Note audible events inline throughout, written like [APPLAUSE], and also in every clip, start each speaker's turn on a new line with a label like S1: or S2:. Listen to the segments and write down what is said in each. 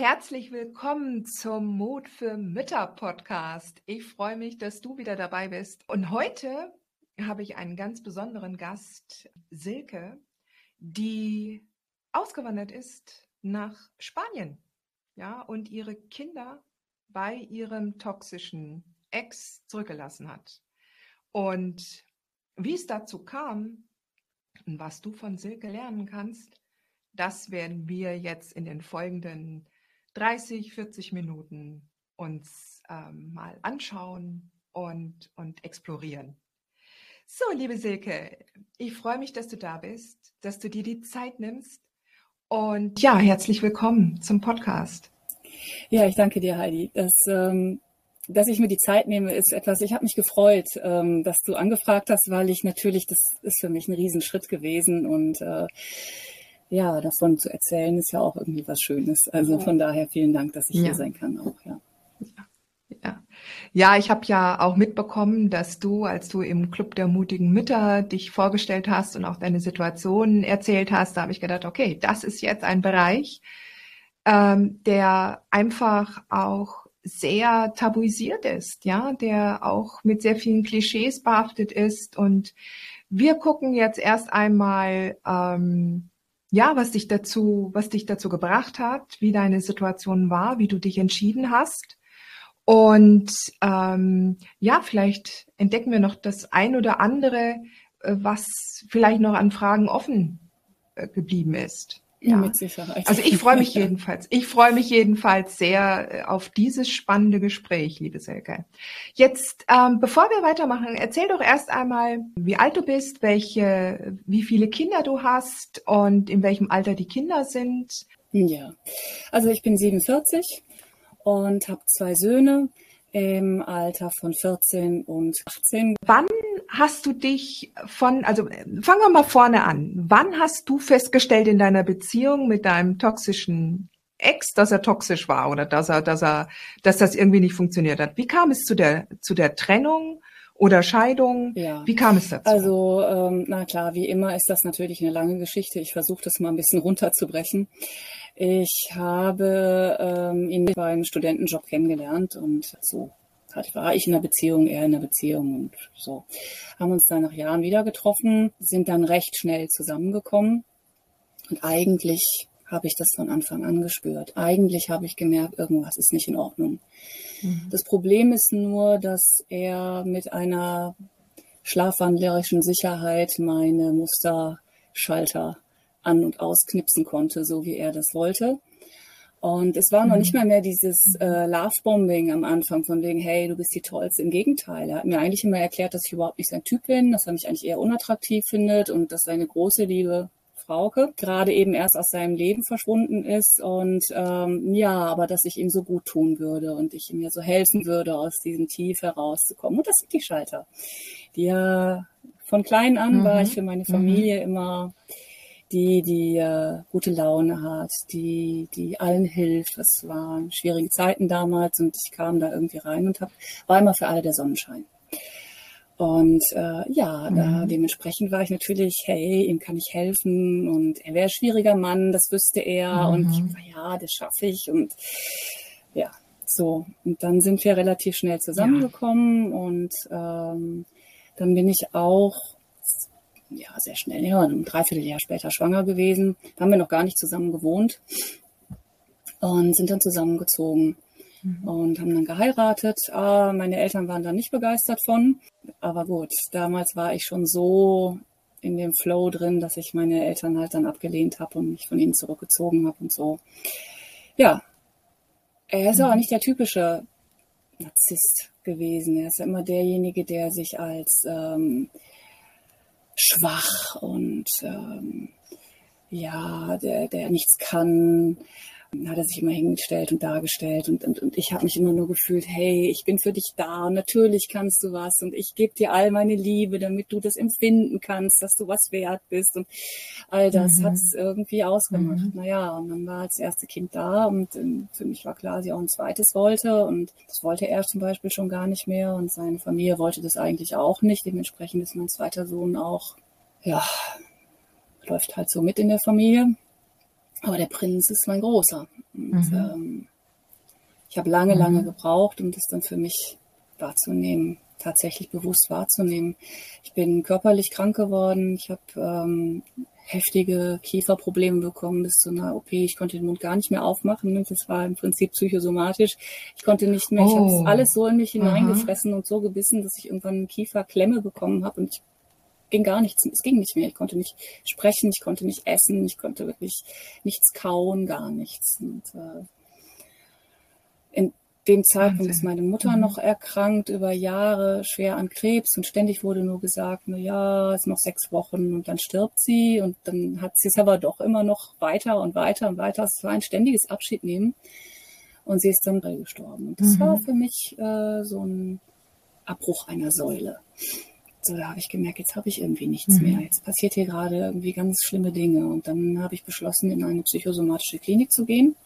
S1: Herzlich willkommen zum Mut für Mütter Podcast. Ich freue mich, dass du wieder dabei bist. Und heute habe ich einen ganz besonderen Gast, Silke, die ausgewandert ist nach Spanien. Ja, und ihre Kinder bei ihrem toxischen Ex zurückgelassen hat. Und wie es dazu kam und was du von Silke lernen kannst, das werden wir jetzt in den folgenden 30, 40 Minuten uns ähm, mal anschauen und, und explorieren. So, liebe Silke, ich freue mich, dass du da bist, dass du dir die Zeit nimmst. Und ja, herzlich willkommen zum Podcast.
S2: Ja, ich danke dir, Heidi. Das, ähm, dass ich mir die Zeit nehme, ist etwas, ich habe mich gefreut, ähm, dass du angefragt hast, weil ich natürlich, das ist für mich ein Riesenschritt gewesen und äh, ja, davon zu erzählen, ist ja auch irgendwie was Schönes. Also von daher vielen Dank, dass ich ja. hier sein kann auch, ja.
S1: Ja, ja ich habe ja auch mitbekommen, dass du, als du im Club der mutigen Mütter dich vorgestellt hast und auch deine Situation erzählt hast, da habe ich gedacht, okay, das ist jetzt ein Bereich, ähm, der einfach auch sehr tabuisiert ist, ja, der auch mit sehr vielen Klischees behaftet ist. Und wir gucken jetzt erst einmal ähm, ja, was dich dazu, was dich dazu gebracht hat, wie deine Situation war, wie du dich entschieden hast. Und ähm, ja, vielleicht entdecken wir noch das ein oder andere, äh, was vielleicht noch an Fragen offen äh, geblieben ist. Ja, mit Sicherheit. Also ich freue mich jedenfalls. Ich freue mich jedenfalls sehr äh, auf dieses spannende Gespräch, liebe Selke. Jetzt, ähm, bevor wir weitermachen, erzähl doch erst einmal, wie alt du bist, welche, wie viele Kinder du hast und in welchem Alter die Kinder sind.
S2: Ja, also ich bin 47 und habe zwei Söhne im Alter von 14 und 18.
S1: Wann hast du dich von, also fangen wir mal vorne an. Wann hast du festgestellt in deiner Beziehung mit deinem toxischen Ex, dass er toxisch war oder dass er, dass er, dass das irgendwie nicht funktioniert hat? Wie kam es zu der, zu der Trennung? Oder Scheidung? Ja. Wie kam es dazu?
S2: Also, ähm, na klar, wie immer ist das natürlich eine lange Geschichte. Ich versuche das mal ein bisschen runterzubrechen. Ich habe ähm, ihn beim Studentenjob kennengelernt und so war ich in einer Beziehung, er in einer Beziehung und so. Haben uns dann nach Jahren wieder getroffen, sind dann recht schnell zusammengekommen. Und eigentlich habe ich das von Anfang an gespürt. Eigentlich habe ich gemerkt, irgendwas ist nicht in Ordnung. Mhm. Das Problem ist nur, dass er mit einer schlafwandlerischen Sicherheit meine Musterschalter an- und ausknipsen konnte, so wie er das wollte. Und es war noch nicht mhm. mal mehr dieses äh, Love-Bombing am Anfang von wegen, hey, du bist die Tollste. Im Gegenteil, er hat mir eigentlich immer erklärt, dass ich überhaupt nicht sein Typ bin, dass er mich eigentlich eher unattraktiv findet und dass seine große Liebe Frauke gerade eben erst aus seinem Leben verschwunden ist und ähm, ja, aber dass ich ihm so gut tun würde und ich ihm ja so helfen würde, aus diesem Tief herauszukommen. Und das sind die Schalter. Die ja von klein an mhm. war ich für meine Familie mhm. immer die, die äh, gute Laune hat, die, die allen hilft. Das waren schwierige Zeiten damals und ich kam da irgendwie rein und hab, war immer für alle der Sonnenschein. Und äh, ja, mhm. da dementsprechend war ich natürlich, hey, ihm kann ich helfen und er wäre ein schwieriger Mann, das wüsste er mhm. und ich war, ja, das schaffe ich und ja, so. Und dann sind wir relativ schnell zusammengekommen ja. und ähm, dann bin ich auch ja, sehr schnell, ja, ein Dreivierteljahr später schwanger gewesen. Da haben wir noch gar nicht zusammen gewohnt und sind dann zusammengezogen mhm. und haben dann geheiratet. Ah, meine Eltern waren da nicht begeistert von, aber gut, damals war ich schon so in dem Flow drin, dass ich meine Eltern halt dann abgelehnt habe und mich von ihnen zurückgezogen habe und so. Ja, Er ist auch nicht der typische Narzisst gewesen. Er ist ja immer derjenige, der sich als ähm, schwach und ähm, ja, der, der nichts kann, hat er sich immer hingestellt und dargestellt und, und, und ich habe mich immer nur gefühlt, hey, ich bin für dich da und natürlich kannst du was und ich gebe dir all meine Liebe, damit du das empfinden kannst, dass du was wert bist und all das mhm. hat es irgendwie ausgemacht. Mhm. Naja, und dann war das erste Kind da und ähm, für mich war klar, sie auch ein zweites wollte und das wollte er zum Beispiel schon gar nicht mehr und seine Familie wollte das eigentlich auch nicht. Dementsprechend ist mein zweiter Sohn auch, ja, läuft halt so mit in der Familie. Aber der Prinz ist mein großer. Und, mhm. ähm, ich habe lange, mhm. lange gebraucht, um das dann für mich wahrzunehmen, tatsächlich bewusst wahrzunehmen. Ich bin körperlich krank geworden. Ich habe ähm, heftige Kieferprobleme bekommen bis zu einer OP. Ich konnte den Mund gar nicht mehr aufmachen. Das war im Prinzip psychosomatisch. Ich konnte nicht mehr. Oh. Ich habe alles so in mich hineingefressen Aha. und so gebissen, dass ich irgendwann Kieferklemme bekommen habe und ich ging gar nichts, es ging nicht mehr. Ich konnte nicht sprechen, ich konnte nicht essen, ich konnte wirklich nichts kauen, gar nichts. Und äh, in dem Zeitpunkt Wahnsinn. ist meine Mutter mhm. noch erkrankt über Jahre schwer an Krebs und ständig wurde nur gesagt, na ja, es ist noch sechs Wochen und dann stirbt sie und dann hat sie es aber doch immer noch weiter und weiter und weiter. Es war ein ständiges Abschiednehmen und sie ist dann gestorben. Und das mhm. war für mich äh, so ein Abbruch einer Säule so, da habe ich gemerkt, jetzt habe ich irgendwie nichts mhm. mehr. Jetzt passiert hier gerade irgendwie ganz schlimme Dinge. Und dann habe ich beschlossen, in eine psychosomatische Klinik zu gehen.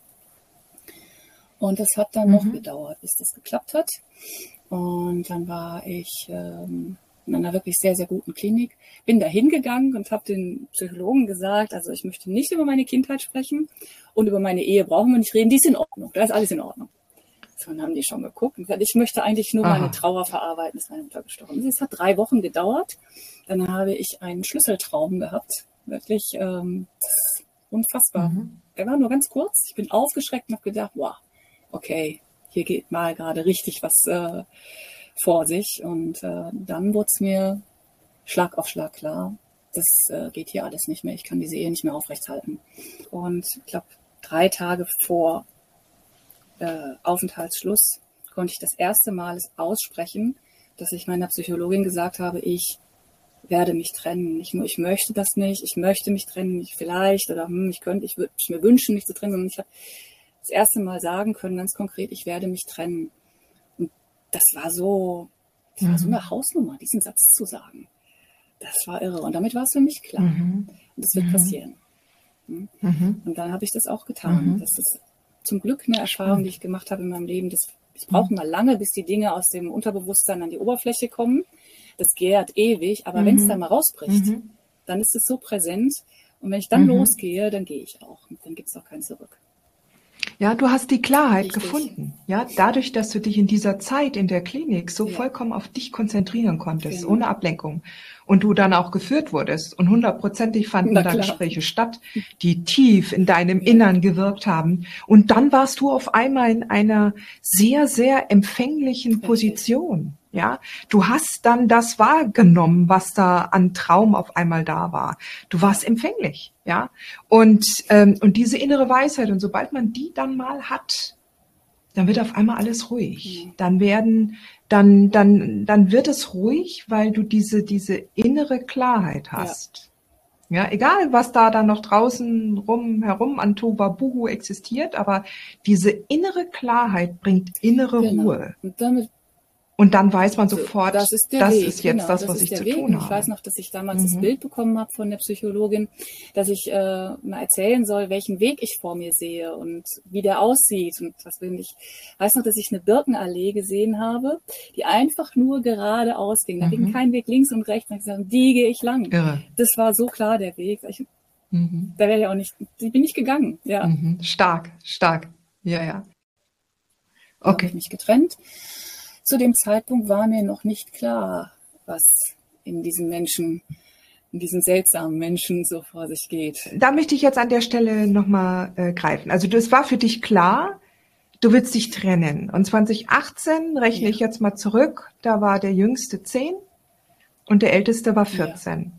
S2: Und das hat dann mhm. noch gedauert, bis das geklappt hat. Und dann war ich ähm, in einer wirklich sehr, sehr guten Klinik. Bin da hingegangen und habe den Psychologen gesagt, also ich möchte nicht über meine Kindheit sprechen und über meine Ehe brauchen wir nicht reden, die ist in Ordnung, da ist alles in Ordnung. So, dann haben die schon geguckt und gesagt, ich möchte eigentlich nur Aha. meine Trauer verarbeiten, dass meine Mutter gestorben ist. Es hat drei Wochen gedauert. Dann habe ich einen Schlüsseltraum gehabt. Wirklich ähm, unfassbar. Mhm. Der war nur ganz kurz. Ich bin aufgeschreckt und habe gedacht, wow, okay, hier geht mal gerade richtig was äh, vor sich. Und äh, dann wurde es mir Schlag auf Schlag klar, das äh, geht hier alles nicht mehr. Ich kann diese Ehe nicht mehr aufrechthalten. Und ich glaube, drei Tage vor äh, Aufenthaltsschluss konnte ich das erste Mal aussprechen, dass ich meiner Psychologin gesagt habe, ich werde mich trennen. Nicht nur ich möchte das nicht, ich möchte mich trennen, nicht vielleicht oder hm, ich könnte, ich würde mir wünschen, mich zu trennen, sondern ich habe das erste Mal sagen können, ganz konkret, ich werde mich trennen. Und das war so, das war so mhm. eine Hausnummer, diesen Satz zu sagen. Das war irre. Und damit war es für mich klar. Mhm. Und das wird mhm. passieren. Hm? Mhm. Und dann habe ich das auch getan. Mhm. Das ist zum Glück eine Erfahrung, die ich gemacht habe in meinem Leben. Das, es braucht mal lange, bis die Dinge aus dem Unterbewusstsein an die Oberfläche kommen. Das gärt ewig, aber mhm. wenn es dann mal rausbricht, mhm. dann ist es so präsent. Und wenn ich dann mhm. losgehe, dann gehe ich auch. Und dann gibt es auch kein Zurück.
S1: Ja, du hast die Klarheit Richtig. gefunden. Ja, dadurch, dass du dich in dieser Zeit in der Klinik so ja. vollkommen auf dich konzentrieren konntest, genau. ohne Ablenkung. Und du dann auch geführt wurdest und hundertprozentig fanden da Gespräche statt, die tief in deinem Innern gewirkt haben. Und dann warst du auf einmal in einer sehr, sehr empfänglichen Position. Ja, du hast dann das wahrgenommen, was da an Traum auf einmal da war. Du warst empfänglich, ja. Und ähm, und diese innere Weisheit und sobald man die dann mal hat, dann wird auf einmal alles ruhig. Mhm. Dann werden, dann dann dann wird es ruhig, weil du diese diese innere Klarheit hast. Ja. ja egal was da dann noch draußen rum herum an Tobabuhu existiert, aber diese innere Klarheit bringt innere genau. Ruhe. Und damit und dann weiß man sofort, das ist, das Weg, ist jetzt genau, das, was das ich zu Weg. tun habe.
S2: Ich weiß noch, dass ich damals mhm. das Bild bekommen habe von der Psychologin, dass ich äh, mal erzählen soll, welchen Weg ich vor mir sehe und wie der aussieht. Und was bin ich weiß noch, dass ich eine Birkenallee gesehen habe, die einfach nur geradeaus ging. Da mhm. ging kein Weg links und rechts. Und ich gesagt, die gehe ich lang. Irre. Das war so klar der Weg. Ich, mhm. Da wäre ich auch nicht, die bin ich gegangen. Ja.
S1: Mhm. Stark, stark. Ja, ja.
S2: Okay. Da habe ich mich getrennt. Zu dem Zeitpunkt war mir noch nicht klar, was in diesem Menschen, in diesem seltsamen Menschen so vor sich geht.
S1: Da möchte ich jetzt an der Stelle nochmal äh, greifen. Also das war für dich klar, du willst dich trennen. Und 2018 rechne ja. ich jetzt mal zurück, da war der jüngste 10 und der älteste war 14.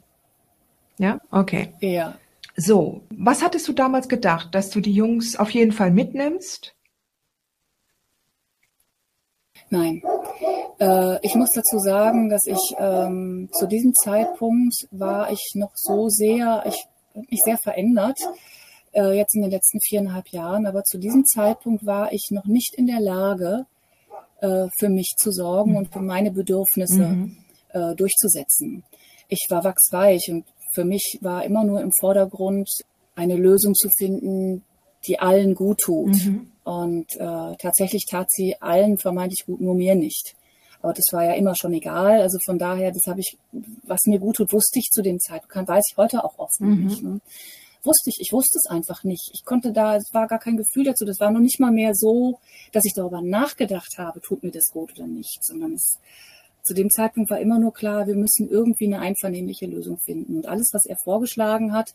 S1: Ja, ja? okay.
S2: Ja.
S1: So, was hattest du damals gedacht, dass du die Jungs auf jeden Fall mitnimmst?
S2: Nein. Äh, ich muss dazu sagen, dass ich ähm, zu diesem Zeitpunkt war ich noch so sehr, ich habe mich sehr verändert, äh, jetzt in den letzten viereinhalb Jahren, aber zu diesem Zeitpunkt war ich noch nicht in der Lage, äh, für mich zu sorgen mhm. und für meine Bedürfnisse mhm. äh, durchzusetzen. Ich war wachsweich und für mich war immer nur im Vordergrund, eine Lösung zu finden, die allen gut tut. Mhm. Und äh, tatsächlich tat sie allen vermeintlich gut, nur mir nicht. Aber das war ja immer schon egal. Also von daher, das habe ich, was mir gut tut, wusste ich zu dem Zeitpunkt, weiß ich heute auch oft mhm. nicht. Ne? Wusste ich, ich wusste es einfach nicht. Ich konnte da, es war gar kein Gefühl dazu. Das war noch nicht mal mehr so, dass ich darüber nachgedacht habe, tut mir das gut oder nicht, sondern es zu dem Zeitpunkt war immer nur klar, wir müssen irgendwie eine einvernehmliche Lösung finden. Und alles, was er vorgeschlagen hat,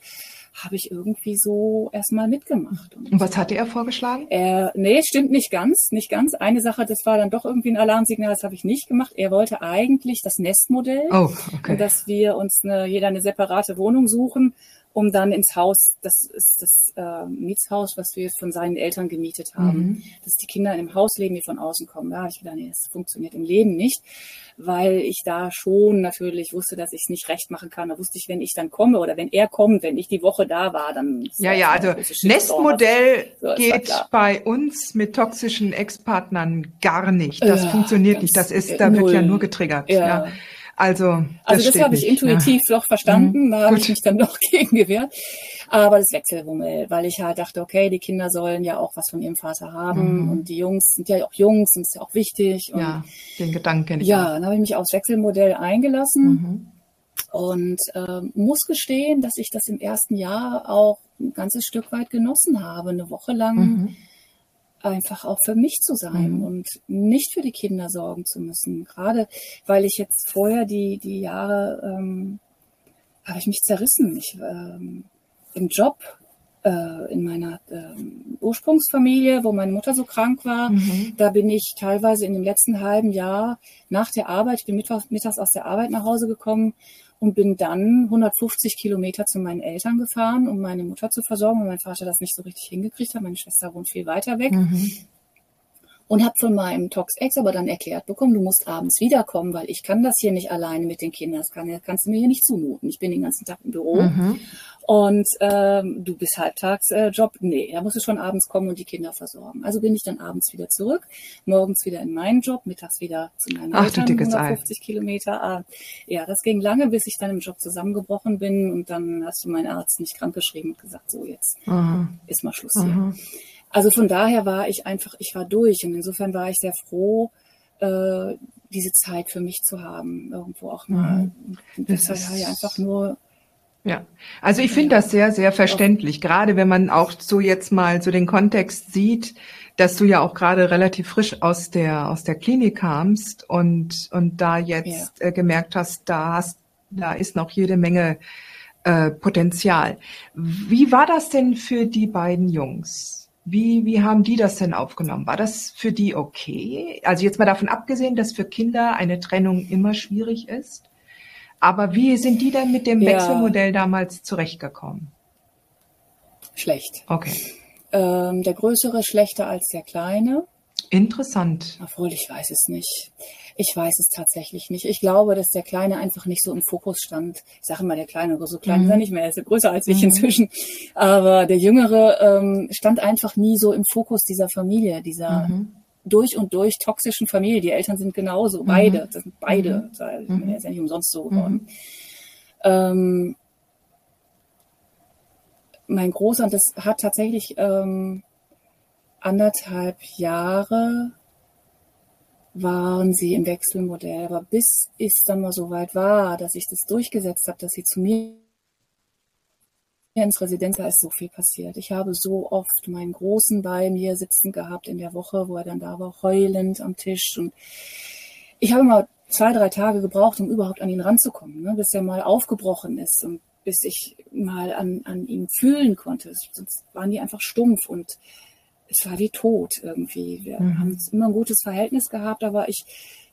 S2: habe ich irgendwie so erstmal mitgemacht.
S1: Und, Und was hatte er vorgeschlagen?
S2: Er, nee, stimmt nicht ganz, nicht ganz. Eine Sache, das war dann doch irgendwie ein Alarmsignal, das habe ich nicht gemacht. Er wollte eigentlich das Nestmodell, oh, okay. und dass wir uns eine, jeder eine separate Wohnung suchen um dann ins Haus, das ist das äh, Mietshaus, was wir von seinen Eltern gemietet haben, mhm. dass die Kinder im Haus leben, die von außen kommen. Da habe ich gedacht, nee, das funktioniert im Leben nicht, weil ich da schon natürlich wusste, dass ich es nicht recht machen kann. Da wusste ich, wenn ich dann komme oder wenn er kommt, wenn ich die Woche da war, dann...
S1: Ja, ja, also Nestmodell so, geht bei uns mit toxischen Ex-Partnern gar nicht. Das ja, funktioniert nicht. Das ist, da null. wird ja nur getriggert. ja. ja. Also
S2: das, also das habe ich intuitiv ja. doch verstanden, mhm. da habe ich mich dann [LAUGHS] doch gegen gewehrt. Aber das Wechselwummel, weil ich halt dachte, okay, die Kinder sollen ja auch was von ihrem Vater haben mhm. und die Jungs sind ja auch Jungs und ist ja auch wichtig. Und
S1: ja, den Gedanken kenne
S2: ich Ja, auch. dann habe ich mich aufs Wechselmodell eingelassen mhm. und äh, muss gestehen, dass ich das im ersten Jahr auch ein ganzes Stück weit genossen habe, eine Woche lang mhm einfach auch für mich zu sein mhm. und nicht für die Kinder sorgen zu müssen. Gerade weil ich jetzt vorher die, die Jahre ähm, habe ich mich zerrissen. Ich, ähm, Im Job, äh, in meiner ähm, Ursprungsfamilie, wo meine Mutter so krank war, mhm. da bin ich teilweise in dem letzten halben Jahr nach der Arbeit, ich bin mittags aus der Arbeit nach Hause gekommen und bin dann 150 Kilometer zu meinen Eltern gefahren, um meine Mutter zu versorgen, weil mein Vater das nicht so richtig hingekriegt hat. Meine Schwester wohnt viel weiter weg. Mhm. Und habe von meinem Tox-Ex aber dann erklärt bekommen, du musst abends wiederkommen, weil ich kann das hier nicht alleine mit den Kindern. Das kann, kannst du mir hier nicht zumuten. Ich bin den ganzen Tag im Büro. Mhm. Und ähm, du bist Halbtagsjob. Äh, nee, da musst du schon abends kommen und die Kinder versorgen. Also bin ich dann abends wieder zurück, morgens wieder in meinen Job, mittags wieder zu meinen Ach, Eltern, 150 Ei. Kilometer. Ah, ja, das ging lange, bis ich dann im Job zusammengebrochen bin und dann hast du meinen Arzt nicht krankgeschrieben und gesagt, so jetzt mhm. ist mal Schluss hier. Also von daher war ich einfach, ich war durch und insofern war ich sehr froh, äh, diese Zeit für mich zu haben, irgendwo auch mal. Das, das ist einfach nur
S1: ja, also ich finde das sehr, sehr verständlich, gerade wenn man auch so jetzt mal so den Kontext sieht, dass du ja auch gerade relativ frisch aus der aus der Klinik kamst und und da jetzt ja. äh, gemerkt hast, da hast da ist noch jede Menge äh, Potenzial. Wie war das denn für die beiden Jungs? Wie wie haben die das denn aufgenommen? War das für die okay? Also jetzt mal davon abgesehen, dass für Kinder eine Trennung immer schwierig ist. Aber wie sind die denn mit dem ja. Wechselmodell damals zurechtgekommen?
S2: Schlecht.
S1: Okay.
S2: Ähm, der größere schlechter als der kleine.
S1: Interessant.
S2: Obwohl ich weiß es nicht. Ich weiß es tatsächlich nicht. Ich glaube, dass der Kleine einfach nicht so im Fokus stand. Ich sage immer, der Kleine, aber so klein mhm. ist er nicht mehr, er ist ja größer als ich mhm. inzwischen. Aber der Jüngere ähm, stand einfach nie so im Fokus dieser Familie, dieser mhm durch und durch toxischen Familie. Die Eltern sind genauso, mhm. beide. Das sind beide. Mhm. Er ist ja nicht umsonst so geworden. Mhm. Ähm, mein Großer, und das hat tatsächlich ähm, anderthalb Jahre waren sie im Wechselmodell. Aber bis es dann mal so weit war, dass ich das durchgesetzt habe, dass sie zu mir ins Residenz, da ist so viel passiert. Ich habe so oft meinen Großen bei mir sitzen gehabt in der Woche, wo er dann da war, heulend am Tisch. Und ich habe mal zwei, drei Tage gebraucht, um überhaupt an ihn ranzukommen, ne, bis er mal aufgebrochen ist und bis ich mal an, an ihm fühlen konnte. Sonst waren die einfach stumpf und es war wie tot irgendwie. Wir mhm. haben immer ein gutes Verhältnis gehabt, aber ich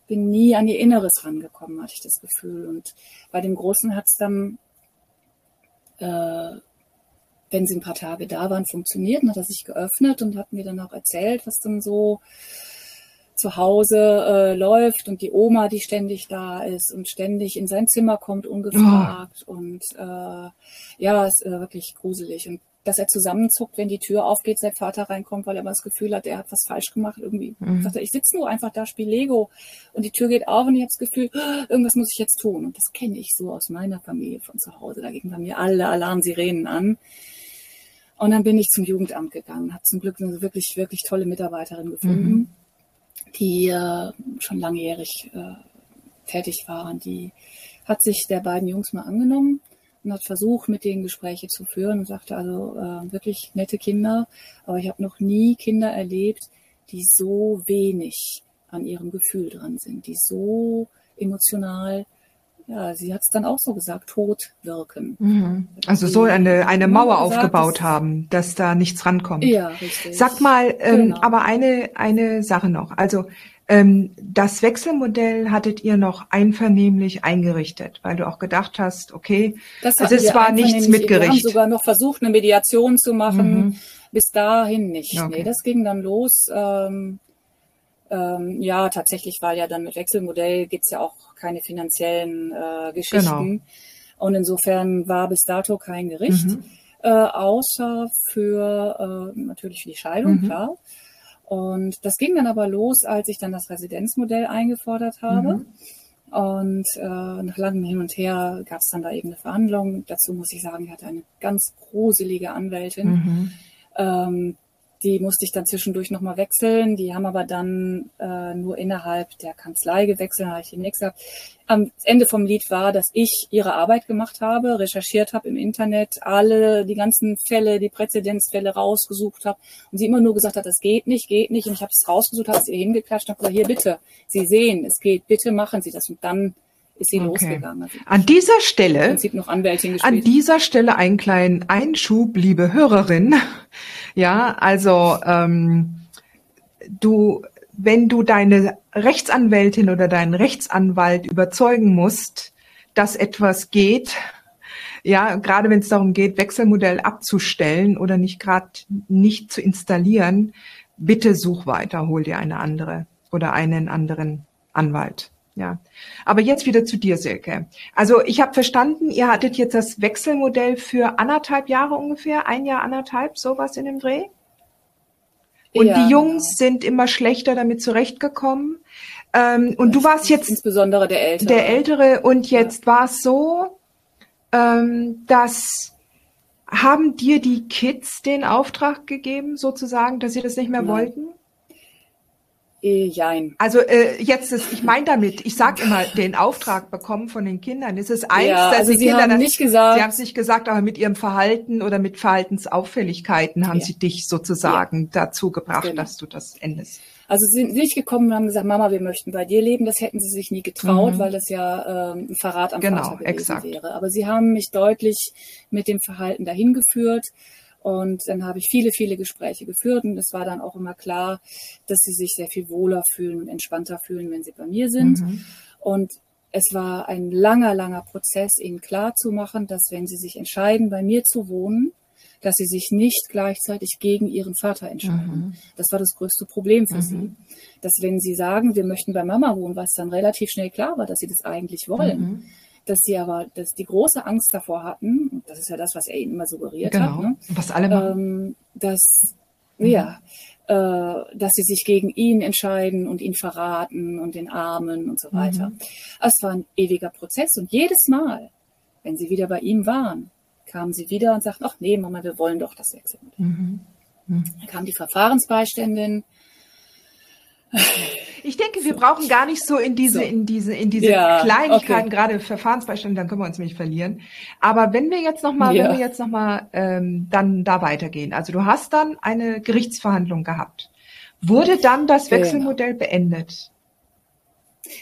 S2: bin nie an ihr Inneres rangekommen, hatte ich das Gefühl. Und bei dem Großen hat es dann äh, wenn sie ein paar Tage da waren, funktioniert. Dann hat er sich geöffnet und hat mir dann auch erzählt, was dann so zu Hause äh, läuft und die Oma, die ständig da ist und ständig in sein Zimmer kommt ungefragt oh. und äh, ja, ist äh, wirklich gruselig und dass er zusammenzuckt, wenn die Tür aufgeht, sein Vater reinkommt, weil er immer das Gefühl hat, er hat was falsch gemacht. Irgendwie mhm. sagt er, ich sitze nur einfach da, spiele Lego und die Tür geht auf und ich habe das Gefühl, oh, irgendwas muss ich jetzt tun. Und das kenne ich so aus meiner Familie von zu Hause. Da gingen bei mir alle Alarmsirenen an. Und dann bin ich zum Jugendamt gegangen, habe zum Glück eine wirklich, wirklich tolle Mitarbeiterin gefunden, mhm. die äh, schon langjährig äh, tätig war. Und die hat sich der beiden Jungs mal angenommen und hat versucht, mit denen Gespräche zu führen und sagte also äh, wirklich nette Kinder, aber ich habe noch nie Kinder erlebt, die so wenig an ihrem Gefühl dran sind, die so emotional, ja, sie hat es dann auch so gesagt, tot wirken.
S1: Mhm. Also so eine, eine Mauer gesagt, aufgebaut haben, dass da nichts rankommt.
S2: Ja, richtig.
S1: Sag mal, ähm, genau. aber eine, eine Sache noch. Also ähm, das Wechselmodell hattet ihr noch einvernehmlich eingerichtet, weil du auch gedacht hast, okay,
S2: das also es war nichts mit Gericht. Wir haben sogar noch versucht, eine Mediation zu machen. Mhm. Bis dahin nicht. Okay. Nee, das ging dann los. Ähm, ähm, ja, tatsächlich, weil ja dann mit Wechselmodell gibt's ja auch keine finanziellen äh, Geschichten. Genau. Und insofern war bis dato kein Gericht, mhm. äh, außer für äh, natürlich für die Scheidung, mhm. klar. Und das ging dann aber los, als ich dann das Residenzmodell eingefordert habe. Mhm. Und äh, nach langem Hin und Her gab es dann da eben eine Verhandlung. Dazu muss ich sagen, ich hatte eine ganz gruselige Anwältin, mhm. ähm, die musste ich dann zwischendurch nochmal wechseln. Die haben aber dann äh, nur innerhalb der Kanzlei gewechselt. Habe ich nichts gesagt. Am Ende vom Lied war, dass ich ihre Arbeit gemacht habe, recherchiert habe im Internet, alle die ganzen Fälle, die Präzedenzfälle rausgesucht habe und sie immer nur gesagt hat, das geht nicht, geht nicht. Und ich habe es rausgesucht, habe es ihr hingeklatscht und habe gesagt, hier bitte, Sie sehen, es geht, bitte machen Sie das. Und dann ist sie okay. losgegangen. Also
S1: an dieser Stelle, an dieser Stelle einen kleinen Einschub, liebe Hörerin. [LAUGHS] Ja, also ähm, du, wenn du deine Rechtsanwältin oder deinen Rechtsanwalt überzeugen musst, dass etwas geht, ja, gerade wenn es darum geht, Wechselmodell abzustellen oder nicht gerade nicht zu installieren, bitte such weiter, hol dir eine andere oder einen anderen Anwalt. Ja, aber jetzt wieder zu dir, Silke. Also ich habe verstanden, ihr hattet jetzt das Wechselmodell für anderthalb Jahre ungefähr, ein Jahr anderthalb, sowas in dem Dreh. Und ja, die Jungs sind immer schlechter damit zurechtgekommen. Ähm, und das du warst jetzt
S2: insbesondere der Ältere.
S1: Der Ältere und jetzt ja. war es so, ähm, dass haben dir die Kids den Auftrag gegeben, sozusagen, dass sie das nicht mehr Nein. wollten?
S2: Äh, jein.
S1: Also äh, jetzt ist, ich meine damit, ich sage immer, den Auftrag bekommen von den Kindern. Es ist eins, ja, dass also die
S2: sie
S1: Kinder
S2: haben
S1: das,
S2: nicht gesagt.
S1: Sie haben es nicht gesagt, aber mit ihrem Verhalten oder mit Verhaltensauffälligkeiten haben ja. sie dich sozusagen ja. dazu gebracht, genau. dass du das endest.
S2: Also sie sind nicht gekommen und haben gesagt, Mama, wir möchten bei dir leben. Das hätten sie sich nie getraut, mhm. weil das ja ähm, ein Verrat am genau, Vater gewesen exakt. wäre. Aber sie haben mich deutlich mit dem Verhalten dahin geführt. Und dann habe ich viele, viele Gespräche geführt und es war dann auch immer klar, dass sie sich sehr viel wohler fühlen und entspannter fühlen, wenn sie bei mir sind. Mhm. Und es war ein langer, langer Prozess, ihnen klarzumachen, dass wenn sie sich entscheiden, bei mir zu wohnen, dass sie sich nicht gleichzeitig gegen ihren Vater entscheiden. Mhm. Das war das größte Problem für mhm. sie. Dass wenn sie sagen, wir möchten bei Mama wohnen, was dann relativ schnell klar war, dass sie das eigentlich wollen, mhm dass sie aber, dass die große Angst davor hatten, das ist ja das, was er ihnen immer suggeriert genau. hat, ne?
S1: was alle machen.
S2: Ähm, dass, mhm. ja, äh, dass sie sich gegen ihn entscheiden und ihn verraten und den Armen und so weiter. Mhm. Es war ein ewiger Prozess und jedes Mal, wenn sie wieder bei ihm waren, kamen sie wieder und sagten, ach nee, Mama, wir wollen doch das Wechselmodell. Mhm. Dann kam die Verfahrensbeiständin,
S1: ich denke, wir brauchen gar nicht so in diese, so. in diese, in diese ja, Kleinigkeiten, okay. gerade Verfahrensbeistand, dann können wir uns nämlich verlieren. Aber wenn wir jetzt nochmal, ja. wenn wir jetzt nochmal ähm, dann da weitergehen. Also du hast dann eine Gerichtsverhandlung gehabt. Wurde dann das genau. Wechselmodell genau. beendet?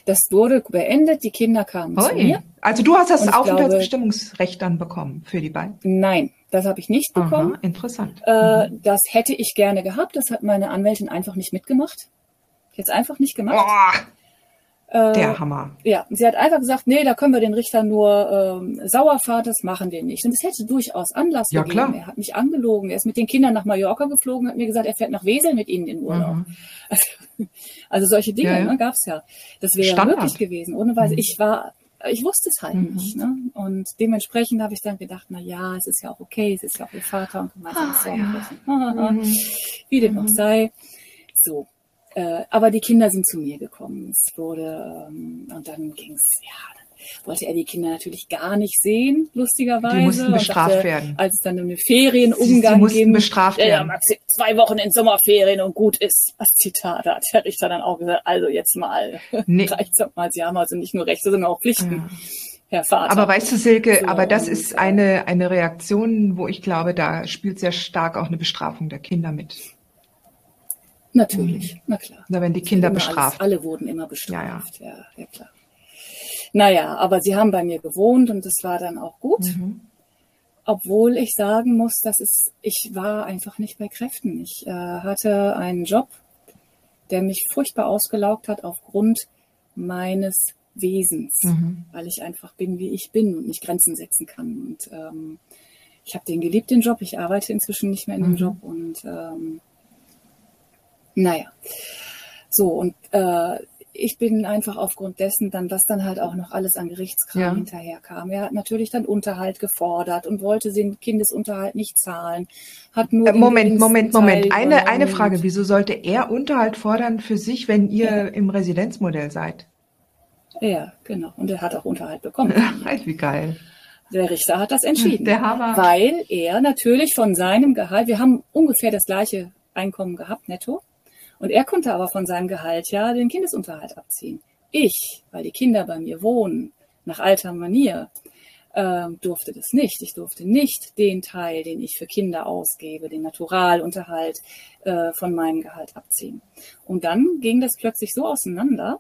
S2: Das wurde beendet, die Kinder kamen Oi. zu mir.
S1: Also du hast das Aufenthaltsbestimmungsrecht dann bekommen für die beiden?
S2: Nein, das habe ich nicht bekommen.
S1: Aha, interessant.
S2: Äh, mhm. Das hätte ich gerne gehabt, das hat meine Anwältin einfach nicht mitgemacht. Jetzt einfach nicht gemacht.
S1: Äh, Der Hammer.
S2: Ja, sie hat einfach gesagt, nee, da können wir den Richter nur ähm, sauer fahren, das machen wir nicht. Und es hätte durchaus Anlass
S1: ja,
S2: gegeben.
S1: Klar.
S2: Er hat mich angelogen. Er ist mit den Kindern nach Mallorca geflogen, hat mir gesagt, er fährt nach Wesel mit ihnen in Urlaub. Mhm. Also, [LAUGHS] also, solche Dinge ja, ja. Ne, gab es ja. Das wäre wirklich gewesen. Ohne Weise. Mhm. Ich war, ich wusste es halt mhm. nicht. Ne? Und dementsprechend habe ich dann gedacht, na ja, es ist ja auch okay, es ist ja auch ihr Vater und gemeinsam ah, ja. Mhm. Wie dem auch mhm. sei. So, äh, aber die Kinder sind zu mir gekommen. Es wurde, ähm, und dann ging es, ja, dann wollte er die Kinder natürlich gar nicht sehen, lustigerweise.
S1: Die mussten bestraft dachte, werden.
S2: Als es dann um den Ferienumgang
S1: sie, sie ging. bestraft werden. Ja,
S2: zwei Wochen in Sommerferien und gut ist. Das Zitat da hat der Richter dann auch gesagt, also jetzt mal, nee. [LAUGHS] reicht's mal, sie haben also nicht nur Rechte, sondern auch Pflichten. Ja. Herr Vater.
S1: Aber weißt du, Silke, so, aber das ist eine, eine Reaktion, wo ich glaube, da spielt sehr stark auch eine Bestrafung der Kinder mit.
S2: Natürlich, mhm. na klar.
S1: Na, wenn die Kinder bestraft.
S2: Alles, alle wurden immer bestraft, ja, ja. ja, ja klar. Naja, aber sie haben bei mir gewohnt und das war dann auch gut. Mhm. Obwohl ich sagen muss, dass es, ich war einfach nicht bei Kräften. Ich äh, hatte einen Job, der mich furchtbar ausgelaugt hat aufgrund meines Wesens, mhm. weil ich einfach bin, wie ich bin und nicht Grenzen setzen kann. Und ähm, ich habe den geliebt, den Job. Ich arbeite inzwischen nicht mehr in dem mhm. Job und ähm, naja, so und äh, ich bin einfach aufgrund dessen dann, was dann halt auch noch alles an Gerichtskram ja. hinterherkam. Er hat natürlich dann Unterhalt gefordert und wollte den Kindesunterhalt nicht zahlen. Hat nur
S1: äh, Moment, Moment, Moment. Eine, eine Frage. Wieso sollte er Unterhalt fordern für sich, wenn ihr ja. im Residenzmodell seid?
S2: Ja, genau. Und er hat auch Unterhalt bekommen. [LAUGHS]
S1: Wie geil.
S2: Der Richter hat das entschieden.
S1: Der Hammer.
S2: Weil er natürlich von seinem Gehalt, wir haben ungefähr das gleiche Einkommen gehabt, netto. Und er konnte aber von seinem Gehalt ja den Kindesunterhalt abziehen. Ich, weil die Kinder bei mir wohnen, nach alter Manier, äh, durfte das nicht. Ich durfte nicht den Teil, den ich für Kinder ausgebe, den Naturalunterhalt äh, von meinem Gehalt abziehen. Und dann ging das plötzlich so auseinander,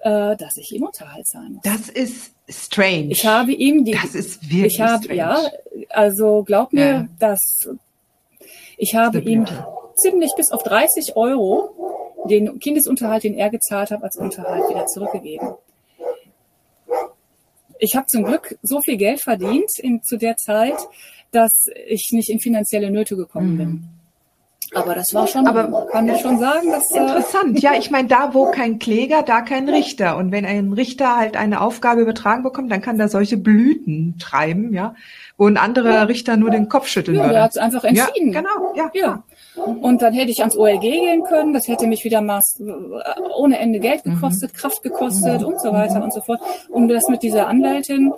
S2: äh, dass ich ihm Unterhalt zahlen muss.
S1: Das ist strange.
S2: Ich habe ihm die.
S1: Das ist wirklich
S2: ich habe, strange. Ja, also glaub mir, ja. dass ich habe ihm ziemlich bis auf 30 Euro den Kindesunterhalt, den er gezahlt hat, als Unterhalt wieder zurückgegeben. Ich habe zum Glück so viel Geld verdient in, zu der Zeit, dass ich nicht in finanzielle Nöte gekommen mhm. bin. Aber das war schon,
S1: aber
S2: kann ich schon sagen, dass
S1: äh, interessant. Ja, ich meine, da wo kein Kläger, da kein Richter. Und wenn ein Richter halt eine Aufgabe übertragen bekommt, dann kann da solche Blüten treiben, ja, wo ein anderer ja. Richter nur den Kopf schütteln
S2: ja,
S1: würde.
S2: Der hat es einfach entschieden.
S1: Ja, genau, ja.
S2: ja. Und dann hätte ich ans OLG gehen können. Das hätte mich wieder maß, ohne Ende Geld mhm. gekostet, mhm. Kraft gekostet und so weiter und so fort. Und das mit dieser Anwältin.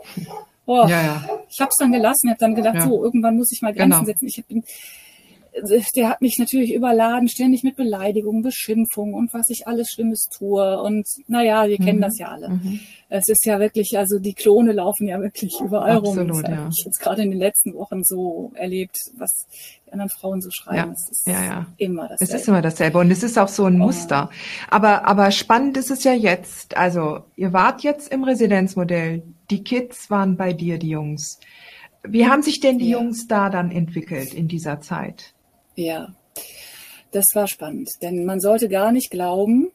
S2: Boah, ja, ja. Ich habe es dann gelassen. Ich habe dann gedacht, so irgendwann muss ich mal Grenzen genau. setzen. Ich bin der hat mich natürlich überladen, ständig mit Beleidigungen, Beschimpfungen und was ich alles Schlimmes tue. Und naja, wir mhm. kennen das ja alle. Mhm. Es ist ja wirklich, also die Klone laufen ja wirklich überall
S1: Absolut,
S2: rum. Das
S1: ja.
S2: ich jetzt gerade in den letzten Wochen so erlebt, was die anderen Frauen so schreiben.
S1: Ja, es ist ja, ja.
S2: immer dasselbe.
S1: Es ist immer dasselbe und es ist auch so ein. Muster. Aber, aber spannend ist es ja jetzt. Also ihr wart jetzt im Residenzmodell. Die Kids waren bei dir, die Jungs. Wie haben sich denn die. Jungs da dann entwickelt in dieser Zeit?
S2: Ja, das war spannend, denn man sollte gar nicht glauben,